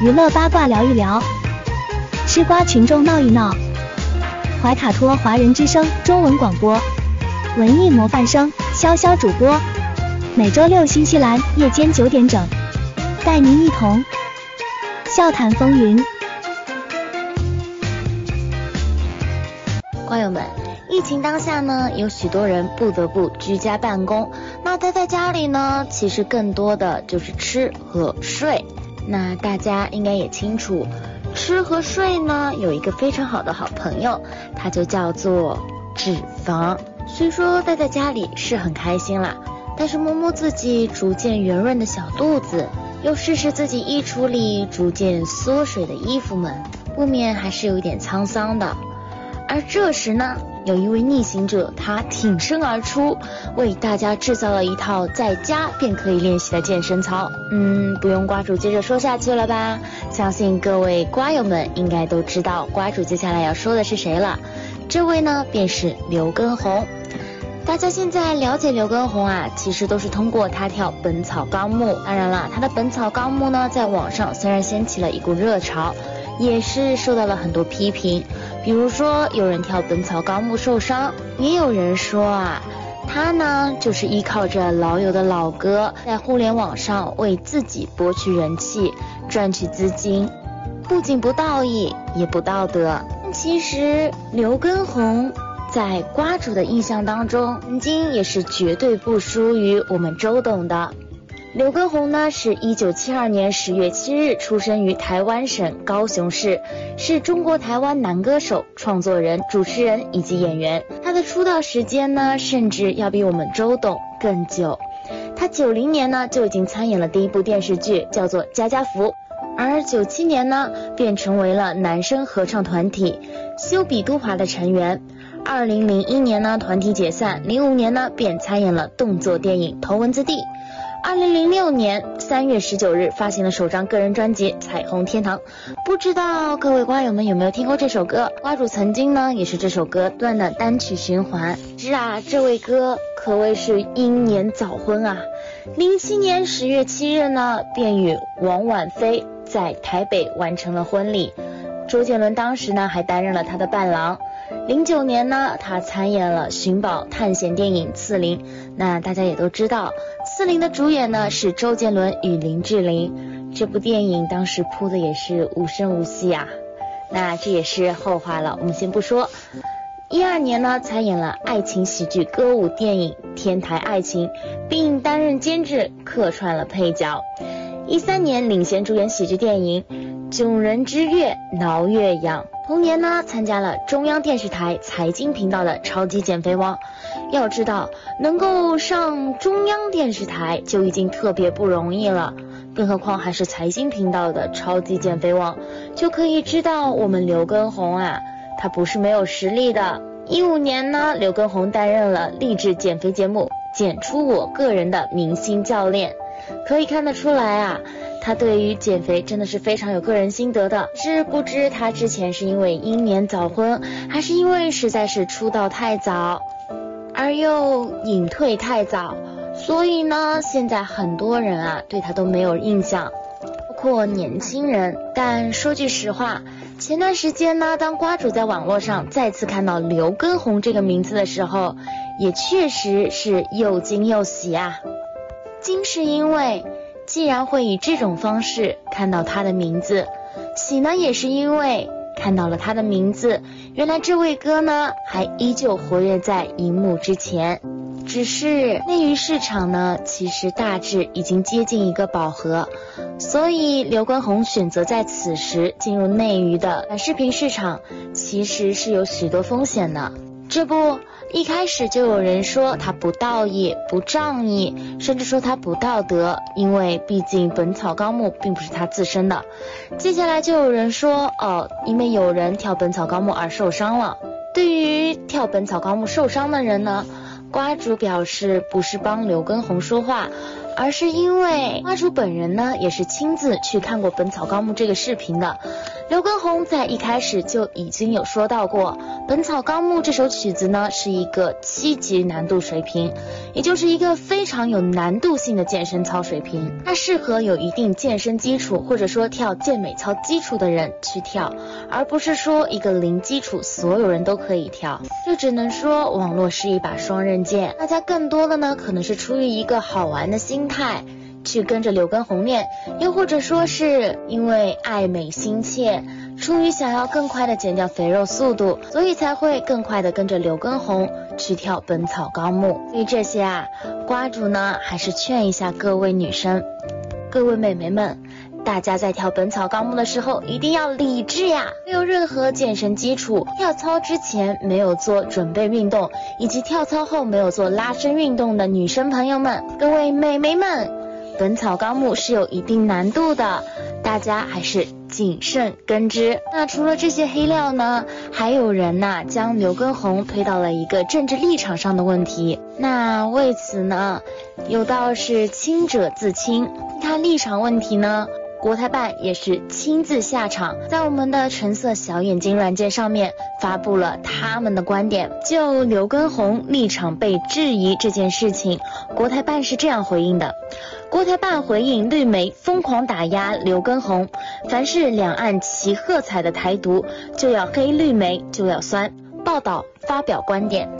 娱乐八卦聊一聊，吃瓜群众闹一闹。怀卡托华人之声中文广播，文艺模范生潇潇主播，每周六新西兰夜间九点整，带您一同笑谈风云。瓜友们，疫情当下呢，有许多人不得不居家办公。那待在家里呢，其实更多的就是吃和睡。那大家应该也清楚，吃和睡呢有一个非常好的好朋友，它就叫做脂肪。虽说待在家里是很开心啦，但是摸摸自己逐渐圆润的小肚子，又试试自己衣橱里逐渐缩水的衣服们，不免还是有一点沧桑的。而这时呢，有一位逆行者，他挺身而出，为大家制造了一套在家便可以练习的健身操。嗯，不用瓜主接着说下去了吧？相信各位瓜友们应该都知道瓜主接下来要说的是谁了。这位呢，便是刘畊宏。大家现在了解刘畊宏啊，其实都是通过他跳《本草纲目》。当然了，他的《本草纲目》呢，在网上虽然掀起了一股热潮，也是受到了很多批评。比如说，有人跳《本草纲目》受伤，也有人说啊，他呢，就是依靠着老友的老歌，在互联网上为自己博取人气，赚取资金，不仅不道义，也不道德。其实刘畊宏在瓜主的印象当中，曾经也是绝对不输于我们周董的。刘畊宏呢，是一九七二年十月七日出生于台湾省高雄市，是中国台湾男歌手、创作人、主持人以及演员。他的出道时间呢，甚至要比我们周董更久。他九零年呢就已经参演了第一部电视剧，叫做《家家福》，而九七年呢便成为了男声合唱团体修比都华的成员。二零零一年呢团体解散，零五年呢便参演了动作电影《头文字 D》。二零零六年三月十九日发行了首张个人专辑《彩虹天堂》，不知道各位瓜友们有没有听过这首歌？瓜主曾经呢也是这首歌断的单曲循环。是啊，这位哥可谓是英年早婚啊！零七年十月七日呢便与王婉菲在台北完成了婚礼，周杰伦当时呢还担任了他的伴郎。零九年呢，他参演了寻宝探险电影《刺陵》，那大家也都知道，《刺陵》的主演呢是周杰伦与林志玲。这部电影当时铺的也是无声无息啊，那这也是后话了，我们先不说。一二年呢，参演了爱情喜剧歌舞电影《天台爱情》，并担任监制，客串了配角。一三年领衔主演喜剧电影《囧人之月》，挠月痒。同年呢，参加了中央电视台财经频道的《超级减肥王》。要知道，能够上中央电视台就已经特别不容易了，更何况还是财经频道的《超级减肥王》，就可以知道我们刘畊宏啊，他不是没有实力的。一五年呢，刘畊宏担任了励志减肥节目《减出我个人的明星教练》，可以看得出来啊。他对于减肥真的是非常有个人心得的，是不知他之前是因为英年早婚，还是因为实在是出道太早，而又隐退太早，所以呢，现在很多人啊对他都没有印象，包括年轻人。但说句实话，前段时间呢，当瓜主在网络上再次看到刘畊宏这个名字的时候，也确实是又惊又喜啊。惊是因为。既然会以这种方式看到他的名字，喜呢也是因为看到了他的名字，原来这位哥呢还依旧活跃在荧幕之前，只是内娱市场呢其实大致已经接近一个饱和，所以刘畊宏选择在此时进入内娱的短视频市场，其实是有许多风险的。这不。一开始就有人说他不道义、不仗义，甚至说他不道德，因为毕竟《本草纲目》并不是他自身的。接下来就有人说，哦，因为有人跳《本草纲目》而受伤了。对于跳《本草纲目》受伤的人呢，瓜主表示不是帮刘畊宏说话。而是因为花主本人呢，也是亲自去看过《本草纲目》这个视频的。刘畊宏在一开始就已经有说到过，《本草纲目》这首曲子呢是一个七级难度水平，也就是一个非常有难度性的健身操水平。它适合有一定健身基础或者说跳健美操基础的人去跳，而不是说一个零基础所有人都可以跳。这只能说网络是一把双刃剑，大家更多的呢可能是出于一个好玩的心。态去跟着刘畊宏练，又或者说是因为爱美心切，出于想要更快的减掉肥肉速度，所以才会更快的跟着刘畊宏去跳《本草纲目》。对于这些啊，瓜主呢还是劝一下各位女生、各位美眉们，大家在跳《本草纲目》的时候一定要理智呀！没有任何健身基础，跳操之前没有做准备运动，以及跳操后没有做拉伸运动的女生朋友们，各位美眉们。《本草纲目》是有一定难度的，大家还是谨慎跟之。那除了这些黑料呢，还有人呐将刘畊宏推到了一个政治立场上的问题。那为此呢，有道是清者自清，他立场问题呢？国台办也是亲自下场，在我们的橙色小眼睛软件上面发布了他们的观点。就刘畊宏立场被质疑这件事情，国台办是这样回应的：国台办回应绿媒疯狂打压刘畊宏，凡是两岸齐喝彩的台独，就要黑绿媒，就要酸。报道发表观点。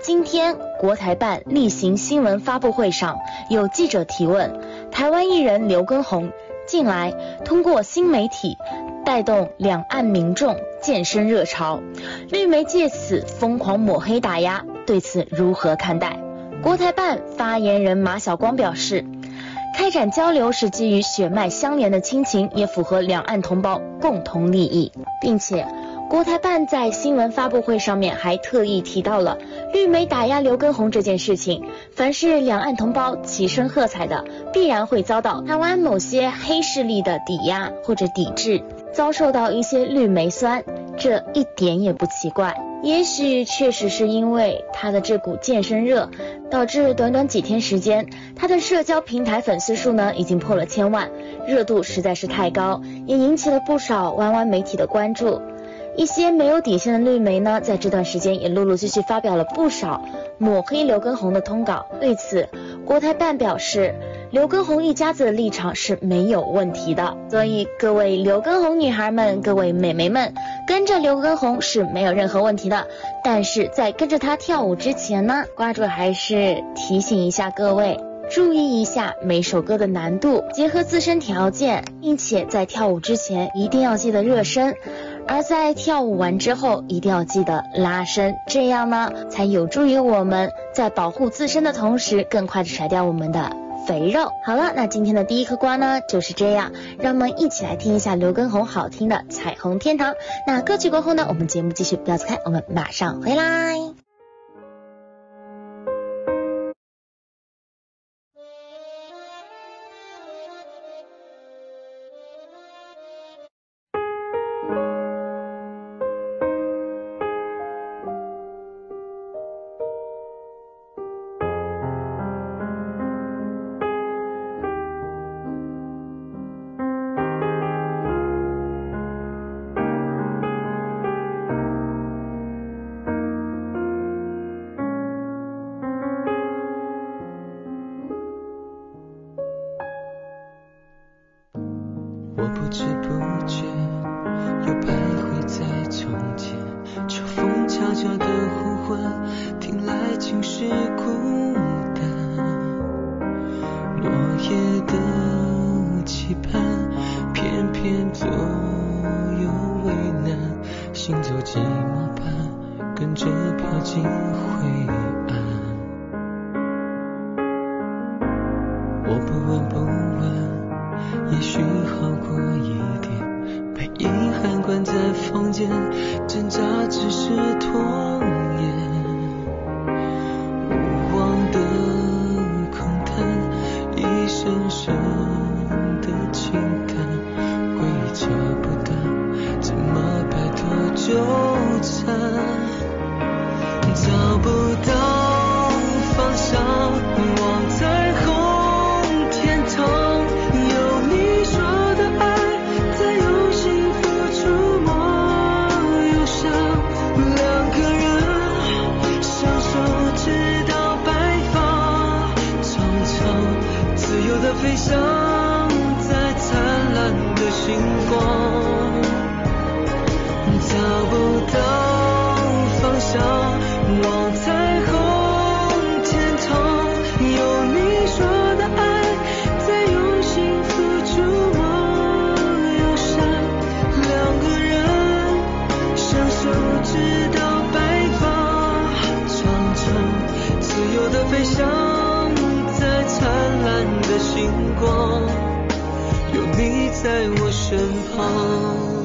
今天国台办例行新闻发布会上，有记者提问，台湾艺人刘畊宏近来通过新媒体带动两岸民众健身热潮，绿媒借此疯狂抹黑打压，对此如何看待？国台办发言人马晓光表示，开展交流是基于血脉相连的亲情，也符合两岸同胞共同利益，并且。国台办在新闻发布会上面还特意提到了绿媒打压刘畊宏这件事情。凡是两岸同胞齐声喝彩的，必然会遭到台湾某些黑势力的抵押或者抵制，遭受到一些绿媒酸，这一点也不奇怪。也许确实是因为他的这股健身热，导致短短几天时间，他的社交平台粉丝数呢已经破了千万，热度实在是太高，也引起了不少湾湾媒体的关注。一些没有底线的绿媒呢，在这段时间也陆陆续续发表了不少抹黑刘畊宏的通稿。对此，国台办表示，刘畊宏一家子的立场是没有问题的。所以，各位刘畊宏女孩们、各位美眉们，跟着刘畊宏是没有任何问题的。但是在跟着他跳舞之前呢，瓜主还是提醒一下各位，注意一下每首歌的难度，结合自身条件，并且在跳舞之前一定要记得热身。而在跳舞完之后，一定要记得拉伸，这样呢，才有助于我们在保护自身的同时，更快的甩掉我们的肥肉。好了，那今天的第一颗瓜呢，就是这样，让我们一起来听一下刘畊宏好听的《彩虹天堂》。那歌曲过后呢，我们节目继续，不要走开，我们马上回来。在我身旁。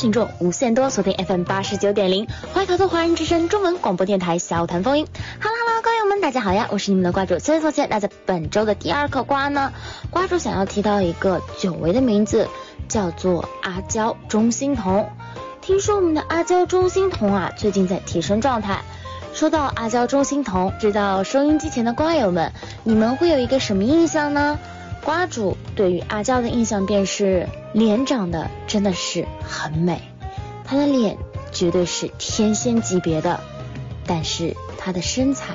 群众无限多，锁定 FM 八十九点零，怀卡托华人之声中文广播电台小谈风云。Hello Hello，瓜友们，大家好呀，我是你们的瓜主孙凤姐。那在本周的第二颗瓜呢，瓜主想要提到一个久违的名字，叫做阿娇钟欣桐。听说我们的阿娇钟欣桐啊，最近在提升状态。说到阿娇钟欣桐，知道收音机前的瓜友们，你们会有一个什么印象呢？瓜主对于阿娇的印象便是脸长得真的是很美，她的脸绝对是天仙级别的，但是她的身材，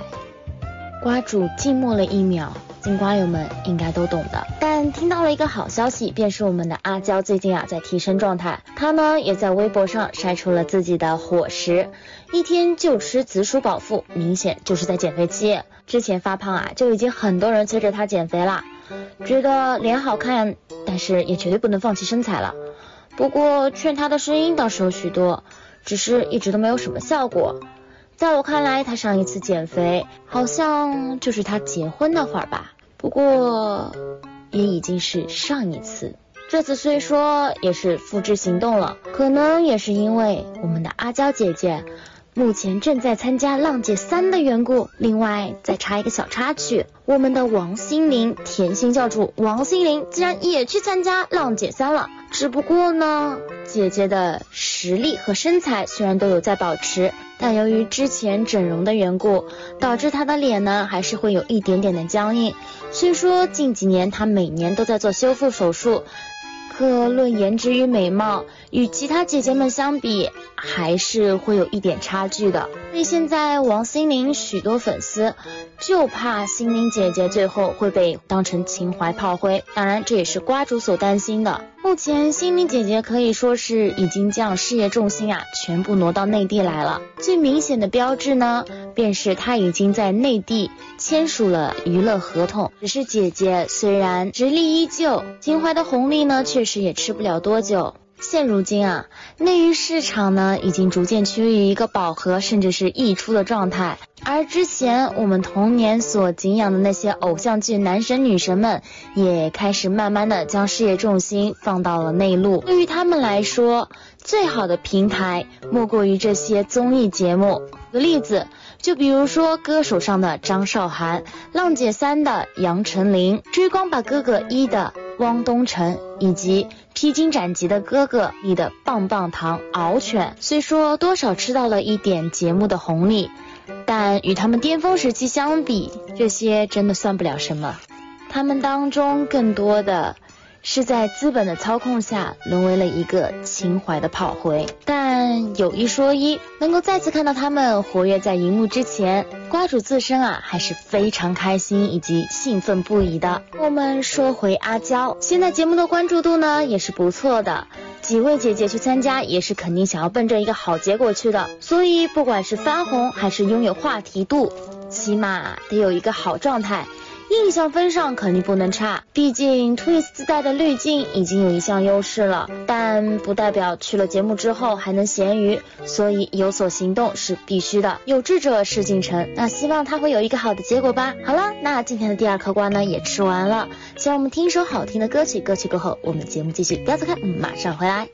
瓜主静默了一秒，金瓜友们应该都懂的。但听到了一个好消息，便是我们的阿娇最近啊在提升状态，她呢也在微博上晒出了自己的伙食，一天就吃紫薯饱腹，明显就是在减肥期。之前发胖啊就已经很多人催着她减肥啦。觉得脸好看，但是也绝对不能放弃身材了。不过劝他的声音倒是有许多，只是一直都没有什么效果。在我看来，他上一次减肥好像就是他结婚那会儿吧。不过也已经是上一次，这次虽说也是复制行动了，可能也是因为我们的阿娇姐姐。目前正在参加浪姐三的缘故。另外再插一个小插曲，我们的王心凌甜心教主王心凌竟然也去参加浪姐三了。只不过呢，姐姐的实力和身材虽然都有在保持，但由于之前整容的缘故，导致她的脸呢还是会有一点点的僵硬。虽说近几年她每年都在做修复手术。可论颜值与美貌，与其他姐姐们相比，还是会有一点差距的。所以现在王心凌许多粉丝就怕心凌姐姐最后会被当成情怀炮灰，当然这也是瓜主所担心的。目前心灵姐姐可以说是已经将事业重心啊全部挪到内地来了。最明显的标志呢，便是她已经在内地签署了娱乐合同。只是姐姐虽然实力依旧，情怀的红利呢，确实也吃不了多久。现如今啊，内娱市场呢已经逐渐趋于一个饱和甚至是溢出的状态，而之前我们童年所敬仰的那些偶像剧男神女神们，也开始慢慢的将事业重心放到了内陆。对于他们来说，最好的平台莫过于这些综艺节目。举个例子，就比如说歌手上的张韶涵，浪姐三的杨丞琳，追光吧哥哥一的汪东城，以及。披荆斩棘的哥哥你的棒棒糖敖犬，虽说多少吃到了一点节目的红利，但与他们巅峰时期相比，这些真的算不了什么。他们当中更多的。是在资本的操控下，沦为了一个情怀的炮灰。但有一说一，能够再次看到他们活跃在荧幕之前，瓜主自身啊还是非常开心以及兴奋不已的。我们说回阿娇，现在节目的关注度呢也是不错的，几位姐姐去参加也是肯定想要奔着一个好结果去的。所以不管是翻红还是拥有话题度，起码得有一个好状态。印象分上肯定不能差，毕竟 Twist 自带的滤镜已经有一项优势了，但不代表去了节目之后还能咸鱼，所以有所行动是必须的。有志者事竟成，那希望他会有一个好的结果吧。好了，那今天的第二颗瓜呢也吃完了，希望我们听一首好听的歌曲，歌曲过后我们节目继续，不要走开，马上回来。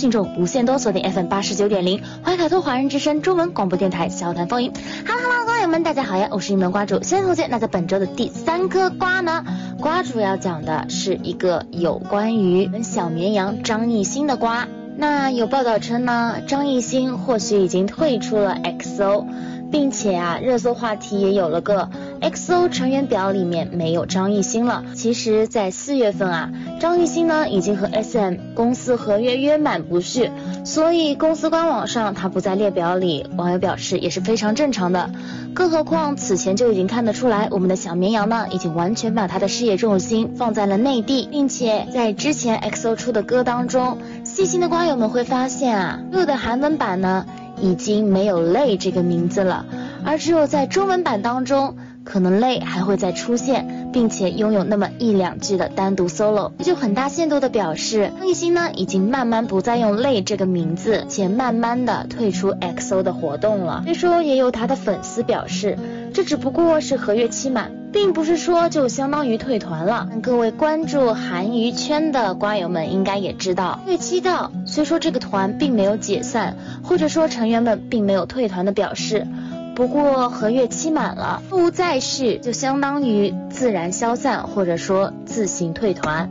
听众无限多，锁定 FM 八十九点零怀卡托华人之声中文广播电台笑谈风云。Hello Hello，瓜友们，大家好呀，我是你们瓜主先同学。那在本周的第三颗瓜呢，瓜主要讲的是一个有关于小绵羊张艺兴的瓜。那有报道称呢，张艺兴或许已经退出了 XO，并且啊，热搜话题也有了个 XO 成员表里面没有张艺兴了。其实，在四月份啊，张艺兴呢已经和 SM 公司合约约满不续，所以公司官网上他不在列表里，网友表示也是非常正常的。更何况此前就已经看得出来，我们的小绵羊呢已经完全把他的事业重心放在了内地，并且在之前 XO 出的歌当中，细心的瓜友们会发现啊，所有的韩文版呢已经没有泪这个名字了，而只有在中文版当中。可能泪还会再出现，并且拥有那么一两句的单独 solo，就很大限度的表示张艺兴呢已经慢慢不再用泪这个名字，且慢慢的退出 XO 的活动了。虽说也有他的粉丝表示，这只不过是合约期满，并不是说就相当于退团了。各位关注韩娱圈的瓜友们应该也知道，月期到，虽说这个团并没有解散，或者说成员们并没有退团的表示。不过合约期满了，不再续就相当于自然消散，或者说自行退团。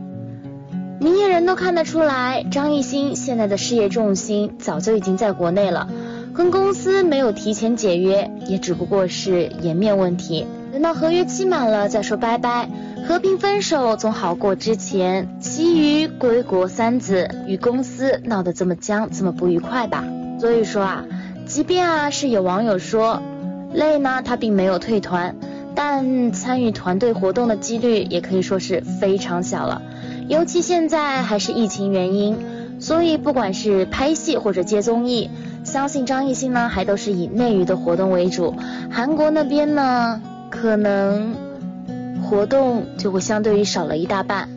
明眼人都看得出来，张艺兴现在的事业重心早就已经在国内了，跟公司没有提前解约，也只不过是颜面问题。等到合约期满了再说拜拜，和平分手总好过之前其余归国三子与公司闹得这么僵，这么不愉快吧。所以说啊。即便啊是有网友说，累呢他并没有退团，但参与团队活动的几率也可以说是非常小了。尤其现在还是疫情原因，所以不管是拍戏或者接综艺，相信张艺兴呢还都是以内娱的活动为主。韩国那边呢，可能活动就会相对于少了一大半。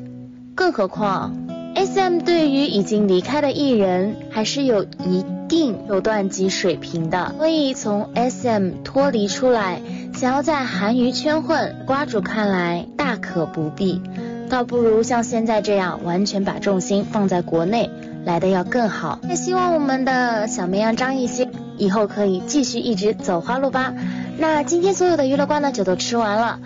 更何况，SM 对于已经离开的艺人还是有一。定手段及水平的，所以从 SM 脱离出来，想要在韩娱圈混，瓜主看来大可不必，倒不如像现在这样，完全把重心放在国内，来的要更好。也希望我们的小绵羊张艺兴以后可以继续一直走花路吧。那今天所有的娱乐瓜呢，就都吃完了。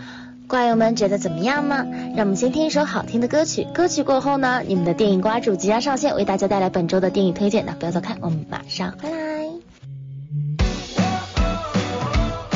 瓜友们觉得怎么样呢？让我们先听一首好听的歌曲，歌曲过后呢，你们的电影瓜主即将上线，为大家带来本周的电影推荐。那不要走开，我们马上回来。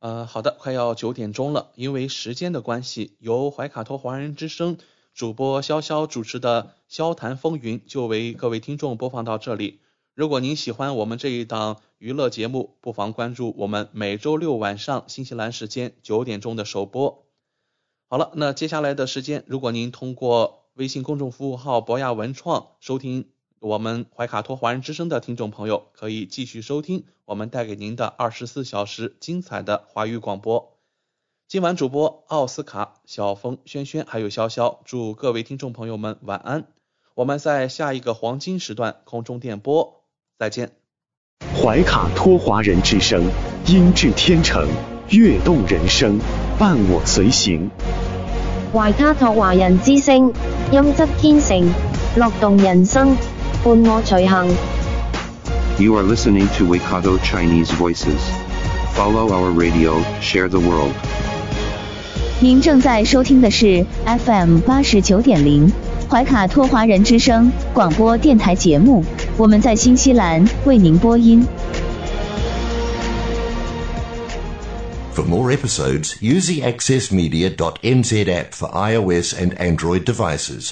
呃，好的，快要九点钟了，因为时间的关系，由怀卡托华人之声主播潇潇主持的《潇谈风云》就为各位听众播放到这里。如果您喜欢我们这一档娱乐节目，不妨关注我们每周六晚上新西兰时间九点钟的首播。好了，那接下来的时间，如果您通过微信公众服务号博雅文创收听我们怀卡托华人之声的听众朋友，可以继续收听我们带给您的二十四小时精彩的华语广播。今晚主播奥斯卡、小峰、轩轩还有潇潇，祝各位听众朋友们晚安。我们在下一个黄金时段空中电波再见。怀卡托华人之声，音质天成，悦动人生，伴我随行。怀卡托华人之声，音质天成，乐动人生，伴我随行。 You are listening to Waikato Chinese Voices. Follow our radio, share the world. 您正在收听的是 FM 八十九点零怀卡托华人之声广播电台节目，我们在新西兰为您播音。 For more episodes, use the accessmedia.nz app for iOS and Android devices,